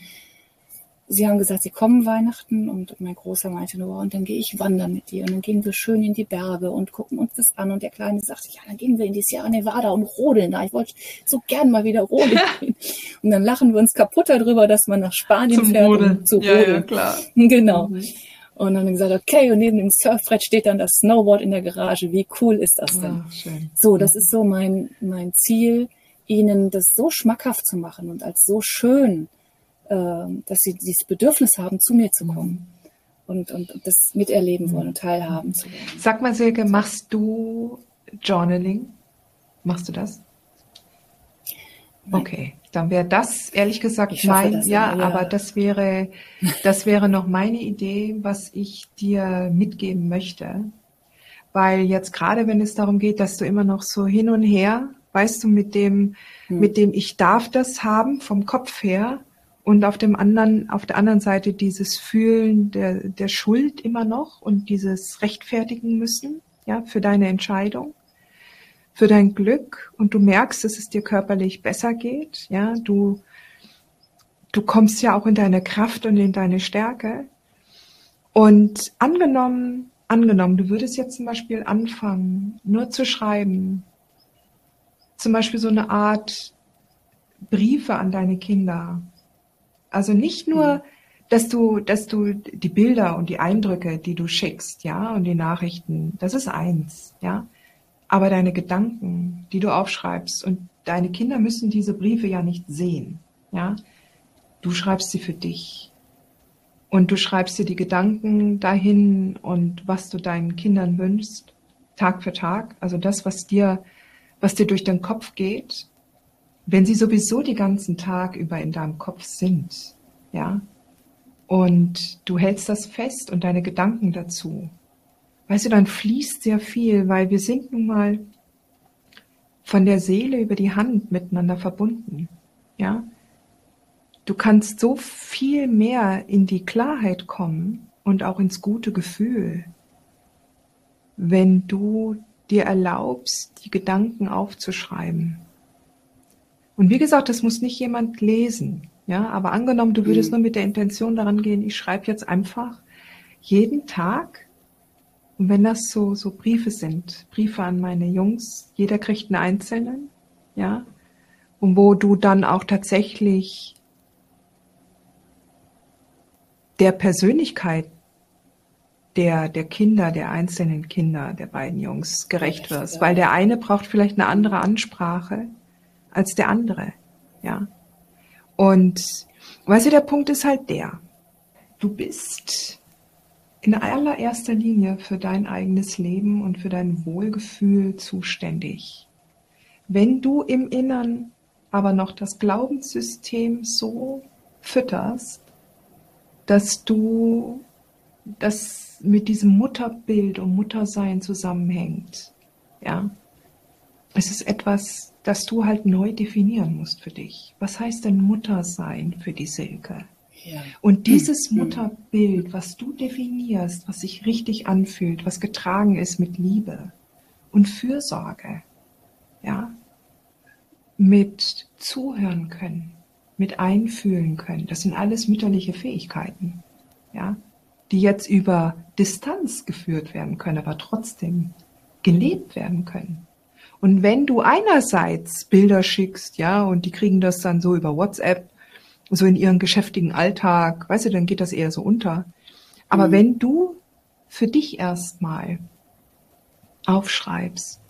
S2: Sie haben gesagt, Sie kommen Weihnachten und mein Großer meinte nur, und dann gehe ich wandern mit dir und dann gehen wir schön in die Berge und gucken uns das an und der Kleine sagte, ja, dann gehen wir in die Sierra Nevada und rodeln da. Ich wollte so gern mal wieder rodeln. [LAUGHS] und dann lachen wir uns kaputt darüber, dass man nach Spanien
S1: Zum
S2: fährt,
S1: Rodeln.
S2: um zu rodeln. Ja,
S1: ja, klar.
S2: Genau. Mhm. Und dann gesagt, okay, und neben dem Surfbrett steht dann das Snowboard in der Garage. Wie cool ist das denn?
S1: Oh,
S2: so, das ist so mein, mein Ziel, ihnen das so schmackhaft zu machen und als so schön, äh, dass sie dieses Bedürfnis haben, zu mir zu kommen. Und, und, und das miterleben wollen und teilhaben zu wollen.
S1: Sag mal, Silke, machst du Journaling? Machst du das? Okay, dann wäre das ehrlich gesagt
S2: Ich
S1: mein,
S2: das
S1: ja,
S2: ja.
S1: aber das wäre, [LAUGHS] das wäre noch meine Idee, was ich dir mitgeben möchte. Weil jetzt gerade, wenn es darum geht, dass du immer noch so hin und her, weißt du, mit dem,
S2: Hm.
S1: mit dem ich darf das haben vom Kopf her und auf dem anderen, auf der anderen Seite dieses Fühlen der, der Schuld immer noch und dieses rechtfertigen müssen, ja, für deine Entscheidung für dein Glück und du merkst, dass es dir körperlich besser geht, ja, du, du kommst ja auch in deine Kraft und in deine Stärke. Und angenommen, angenommen, du würdest jetzt zum Beispiel anfangen, nur zu schreiben, zum Beispiel so eine Art Briefe an deine Kinder. Also nicht nur, dass du, dass du die Bilder und die Eindrücke, die du schickst, ja, und die Nachrichten, das ist eins, ja. Aber deine Gedanken, die du aufschreibst, und deine Kinder müssen diese Briefe ja nicht sehen, ja. Du schreibst sie für dich. Und du schreibst dir die Gedanken dahin und was du deinen Kindern wünschst, Tag für Tag. Also das, was dir, was dir durch den Kopf geht, wenn sie sowieso die ganzen Tag über in deinem Kopf sind, ja. Und du hältst das fest und deine Gedanken dazu. Weißt du, dann fließt sehr viel, weil wir sind nun mal von der Seele über die Hand miteinander verbunden. Ja? Du kannst so viel mehr in die Klarheit kommen und auch ins gute Gefühl, wenn du dir erlaubst, die Gedanken aufzuschreiben. Und wie gesagt, das muss nicht jemand lesen. Ja, aber angenommen, du würdest
S2: Mhm.
S1: nur mit der Intention daran gehen, ich schreibe jetzt einfach jeden Tag und wenn das so, so Briefe sind, Briefe an meine Jungs, jeder kriegt einen einzelnen, ja, und wo du dann auch tatsächlich der Persönlichkeit der, der Kinder, der einzelnen Kinder, der beiden Jungs gerecht wirst, weil der eine braucht vielleicht eine andere Ansprache als der andere, ja. Und, weißt du, der Punkt ist halt der, du bist in allererster Linie für dein eigenes Leben und für dein Wohlgefühl zuständig. Wenn du im Innern aber noch das Glaubenssystem so fütterst, dass du das mit diesem Mutterbild und Muttersein zusammenhängt, ja, es ist etwas, das du halt neu definieren musst für dich. Was heißt denn Muttersein für die Silke?
S2: Ja.
S1: Und dieses
S2: Mhm.
S1: Mutterbild, was du definierst, was sich richtig anfühlt, was getragen ist mit Liebe und Fürsorge, ja, mit zuhören können, mit einfühlen können, das sind alles mütterliche Fähigkeiten, ja, die jetzt über Distanz geführt werden können, aber trotzdem gelebt werden können. Und wenn du einerseits Bilder schickst, ja, und die kriegen das dann so über WhatsApp, so in ihren geschäftigen Alltag, weißt du, dann geht das eher so unter. Aber
S2: Mhm.
S1: wenn du für dich erstmal aufschreibst,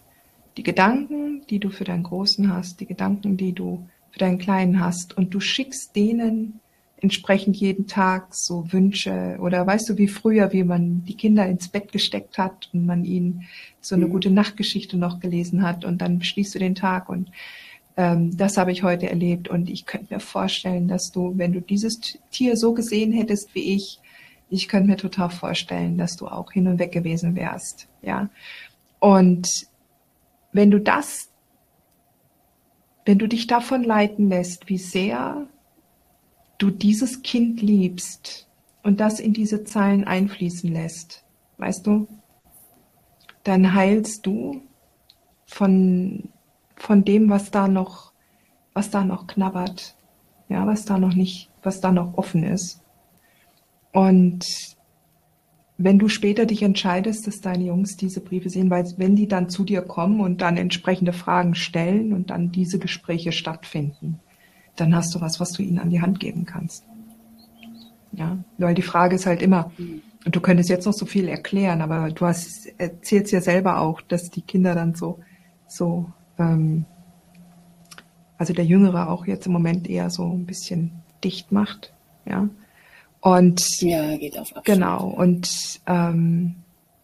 S1: die Gedanken, die du für deinen Großen hast, die Gedanken, die du für deinen Kleinen hast und du schickst denen entsprechend jeden Tag so Wünsche oder weißt du, wie früher, wie man die Kinder ins Bett gesteckt hat und man ihnen so eine mhm. gute Nachtgeschichte noch gelesen hat und dann schließt du den Tag und ähm, das habe ich heute erlebt und ich könnte mir vorstellen, dass du, wenn du dieses Tier so gesehen hättest wie ich, ich könnte mir total vorstellen, dass du auch hin und weg gewesen wärst, ja. Und wenn du das, wenn du dich davon leiten lässt, wie sehr du dieses Kind liebst und das in diese Zeilen einfließen lässt, weißt du, dann heilst du von, von dem, was da noch, was da noch knabbert, ja, was da noch nicht, was da noch offen ist. Und wenn du später dich entscheidest, dass deine Jungs diese Briefe sehen, weil wenn die dann zu dir kommen und dann entsprechende Fragen stellen und dann diese Gespräche stattfinden, dann hast du was, was du ihnen an die Hand geben kannst. Ja, weil die Frage ist halt immer, und du könntest jetzt noch so viel erklären, aber du hast erzählst ja selber auch, dass die Kinder dann so, so, ähm, also der Jüngere auch jetzt im Moment eher so ein bisschen dicht macht, ja. Und
S2: ja, geht auf
S1: Abstand. genau. Und ähm,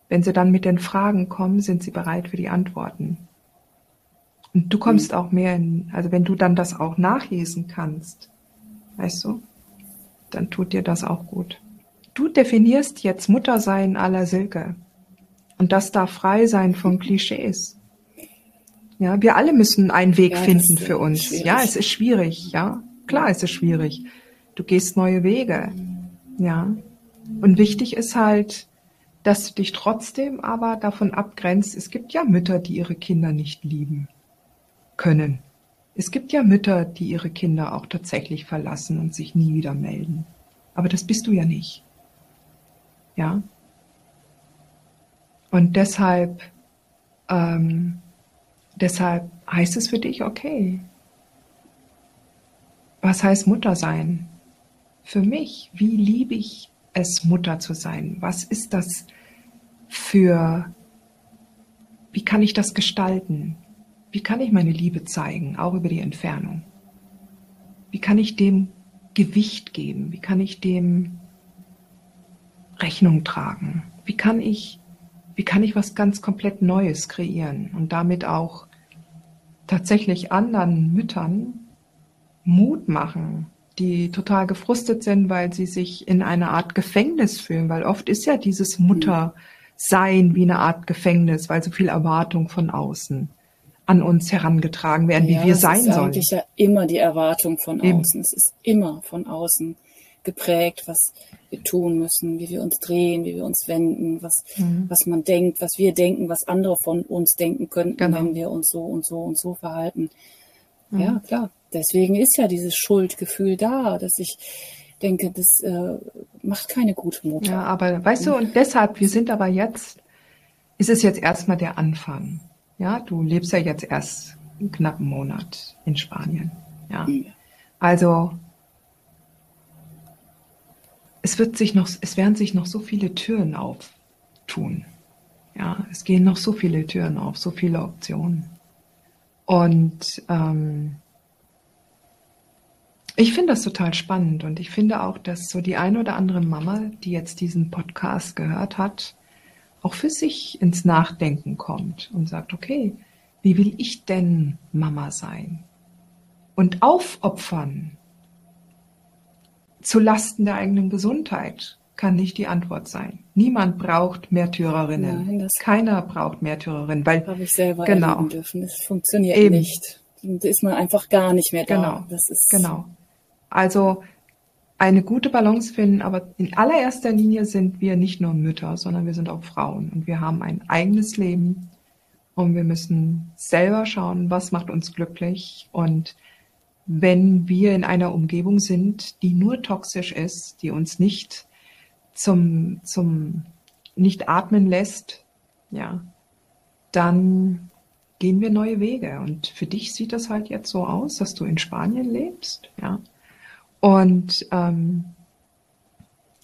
S1: wenn sie dann mit den Fragen kommen, sind sie bereit für die Antworten. Und du kommst mhm. auch mehr in, also wenn du dann das auch nachlesen kannst, weißt du, dann tut dir das auch gut. Du definierst jetzt Muttersein aller Silke. Und das darf frei sein von [LAUGHS] Klischees. Ja, wir alle müssen einen Weg ja, finden für uns. Schwierig. Ja, es ist schwierig. Ja, klar, es ist schwierig. Du gehst neue Wege. Ja. Und wichtig ist halt, dass du dich trotzdem aber davon abgrenzt. Es gibt ja Mütter, die ihre Kinder nicht lieben können. Es gibt ja Mütter, die ihre Kinder auch tatsächlich verlassen und sich nie wieder melden. Aber das bist du ja nicht. Ja. Und deshalb, ähm, deshalb heißt es für dich, okay. Was heißt Mutter sein? für mich, wie liebe ich es, Mutter zu sein? Was ist das für, wie kann ich das gestalten? Wie kann ich meine Liebe zeigen, auch über die Entfernung? Wie kann ich dem Gewicht geben? Wie kann ich dem Rechnung tragen? Wie kann ich, wie kann ich was ganz komplett Neues kreieren und damit auch tatsächlich anderen Müttern Mut machen, die total gefrustet sind, weil sie sich in einer Art Gefängnis fühlen, weil oft ist ja dieses Muttersein wie eine Art Gefängnis, weil so viel Erwartung von außen an uns herangetragen werden, wie ja, wir sein sollen. Es ist eigentlich
S2: ja immer die Erwartung von Eben. außen. Es ist immer von außen geprägt, was wir tun müssen, wie wir uns drehen, wie wir uns wenden, was, mhm. was man denkt, was wir denken, was andere von uns denken könnten, genau. wenn wir uns so und so und so verhalten. Mhm. Ja, klar deswegen ist ja dieses Schuldgefühl da, dass ich denke, das äh, macht keine gute Mutter.
S1: Ja, aber weißt du, und deshalb, wir sind aber jetzt, ist es jetzt erstmal der Anfang. Ja, du lebst ja jetzt erst einen knappen Monat in Spanien. Ja. ja. Also, es wird sich noch, es werden sich noch so viele Türen auftun. Ja, es gehen noch so viele Türen auf, so viele Optionen. Und ähm, ich finde das total spannend und ich finde auch, dass so die eine oder andere Mama, die jetzt diesen Podcast gehört hat, auch für sich ins Nachdenken kommt und sagt, okay, wie will ich denn Mama sein? Und aufopfern zu Lasten der eigenen Gesundheit kann nicht die Antwort sein. Niemand braucht Märtyrerinnen. Nein, Keiner braucht Märtyrerinnen, weil
S2: habe ich selber genau dürfen. Es funktioniert eben. nicht. Da ist man einfach gar nicht mehr da.
S1: Genau. Das ist genau. Also eine gute Balance finden, aber in allererster Linie sind wir nicht nur Mütter, sondern wir sind auch Frauen und wir haben ein eigenes Leben und wir müssen selber schauen, was macht uns glücklich und wenn wir in einer Umgebung sind, die nur toxisch ist, die uns nicht zum, zum, nicht atmen lässt, ja, dann gehen wir neue Wege. Und für dich sieht das halt jetzt so aus, dass du in Spanien lebst, ja. Und, ähm,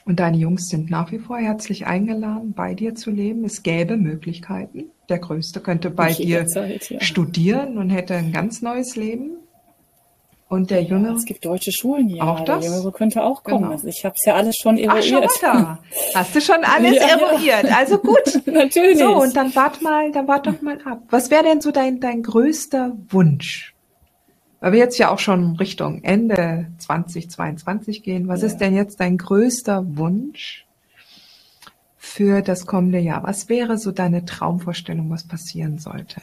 S1: Und deine Jungs sind nach wie vor herzlich eingeladen, bei dir zu leben. Es gäbe Möglichkeiten. Der Größte könnte bei dir Zeit, ja. studieren und hätte ein ganz neues Leben. Und der Jüngere.
S2: Ja, es gibt deutsche Schulen hier.
S1: Auch das?
S2: Der Jüngere könnte auch kommen. Genau. Also ich habe es ja alles schon eruiert.
S1: Ach, schon da. [LAUGHS] Hast du schon alles ja, eruiert? Ja. Also gut. [LAUGHS]
S2: Natürlich.
S1: So, und dann wart mal, dann wart doch mal ab. Was wäre denn so dein, dein größter Wunsch? Weil wir jetzt ja auch schon Richtung Ende 2022 gehen. Was ist denn jetzt dein größter Wunsch für das kommende Jahr? Was wäre so deine Traumvorstellung, was passieren sollte?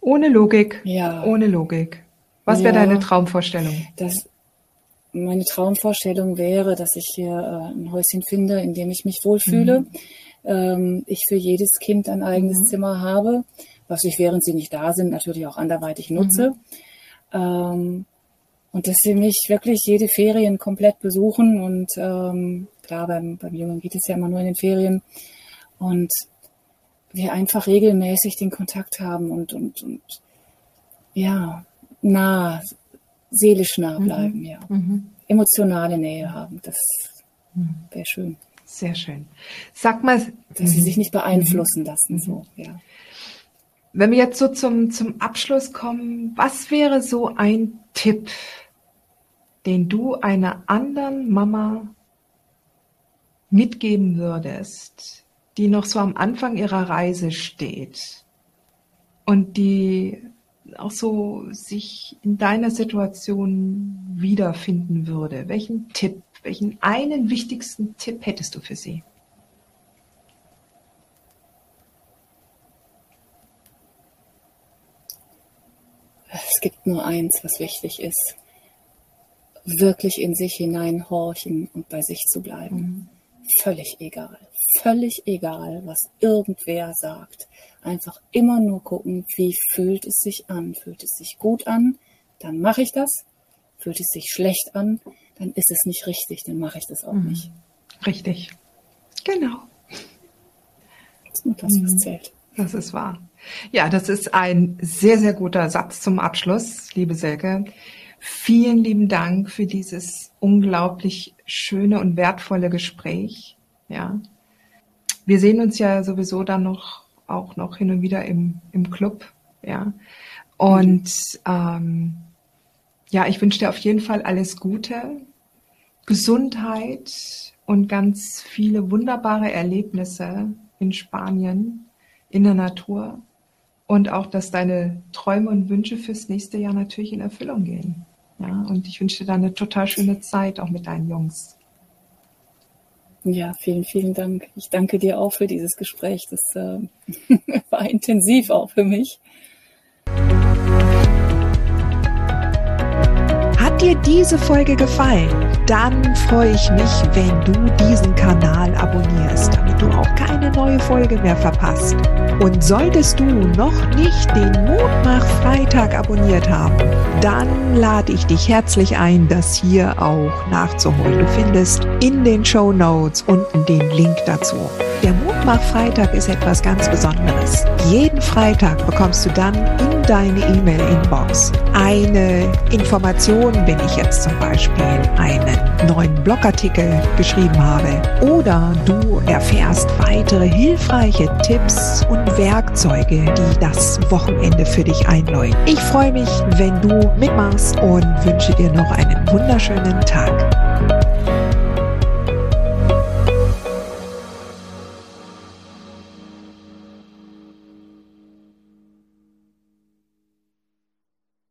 S1: Ohne Logik.
S2: Ja.
S1: Ohne Logik. Was wäre ja, deine Traumvorstellung?
S2: Das, meine Traumvorstellung wäre, dass ich hier äh, ein Häuschen finde, in dem ich mich wohlfühle. Mhm. Ähm, ich für jedes Kind ein eigenes mhm. Zimmer habe, was ich, während sie nicht da sind, natürlich auch anderweitig nutze. Mhm. Ähm, und dass sie mich wirklich jede Ferien komplett besuchen. Und ähm, klar, beim, beim Jungen geht es ja immer nur in den Ferien. Und wir einfach regelmäßig den Kontakt haben und, und, und ja, nah, seelisch nah mhm. bleiben, mhm. ja. Mhm. Emotionale Nähe haben, das mhm. wäre schön.
S1: Sehr schön. Sag mal,
S2: dass sie sich nicht beeinflussen lassen, so, ja.
S1: Wenn wir jetzt so zum, zum Abschluss kommen, was wäre so ein Tipp, den du einer anderen Mama mitgeben würdest, die noch so am Anfang ihrer Reise steht und die auch so sich in deiner Situation wiederfinden würde? Welchen Tipp, welchen einen wichtigsten Tipp hättest du für sie?
S2: Es gibt nur eins, was wichtig ist. Wirklich in sich hineinhorchen und bei sich zu bleiben. Mhm. Völlig egal völlig egal, was irgendwer sagt. Einfach immer nur gucken, wie fühlt es sich an. Fühlt es sich gut an, dann mache ich das. Fühlt es sich schlecht an, dann ist es nicht richtig, dann mache ich das auch mhm. nicht.
S1: Richtig. Genau.
S2: Das ist nur das, was mhm. zählt.
S1: Das ist wahr. Ja, das ist ein sehr, sehr guter Satz zum Abschluss, liebe Silke. Vielen lieben Dank für dieses unglaublich schöne und wertvolle Gespräch. Ja, wir sehen uns ja sowieso dann noch auch noch hin und wieder im, im Club, ja. Und ähm, ja, ich wünsche dir auf jeden Fall alles Gute, Gesundheit und ganz viele wunderbare Erlebnisse in Spanien, in der Natur und auch, dass deine Träume und Wünsche fürs nächste Jahr natürlich in Erfüllung gehen. Ja, und ich wünsche dir dann eine total schöne Zeit auch mit deinen Jungs.
S2: Ja, vielen, vielen Dank. Ich danke dir auch für dieses Gespräch. Das äh, [LAUGHS] war intensiv auch für mich.
S3: Hat dir diese Folge gefallen? Dann freue ich mich, wenn du diesen Kanal abonnierst, damit du auch keine neue Folge mehr verpasst. Und solltest du noch nicht den Mutmach Freitag abonniert haben, dann lade ich dich herzlich ein, das hier auch nachzuholen. Du findest in den Show Notes unten den Link dazu. Der Mutmach-Freitag ist etwas ganz Besonderes. Jeden Freitag bekommst du dann in deine E-Mail-Inbox eine Information, wenn ich jetzt zum Beispiel einen neuen Blogartikel geschrieben habe. Oder du erfährst weitere hilfreiche Tipps und Werkzeuge, die das Wochenende für dich einläuten. Ich freue mich, wenn du mitmachst und wünsche dir noch einen wunderschönen Tag.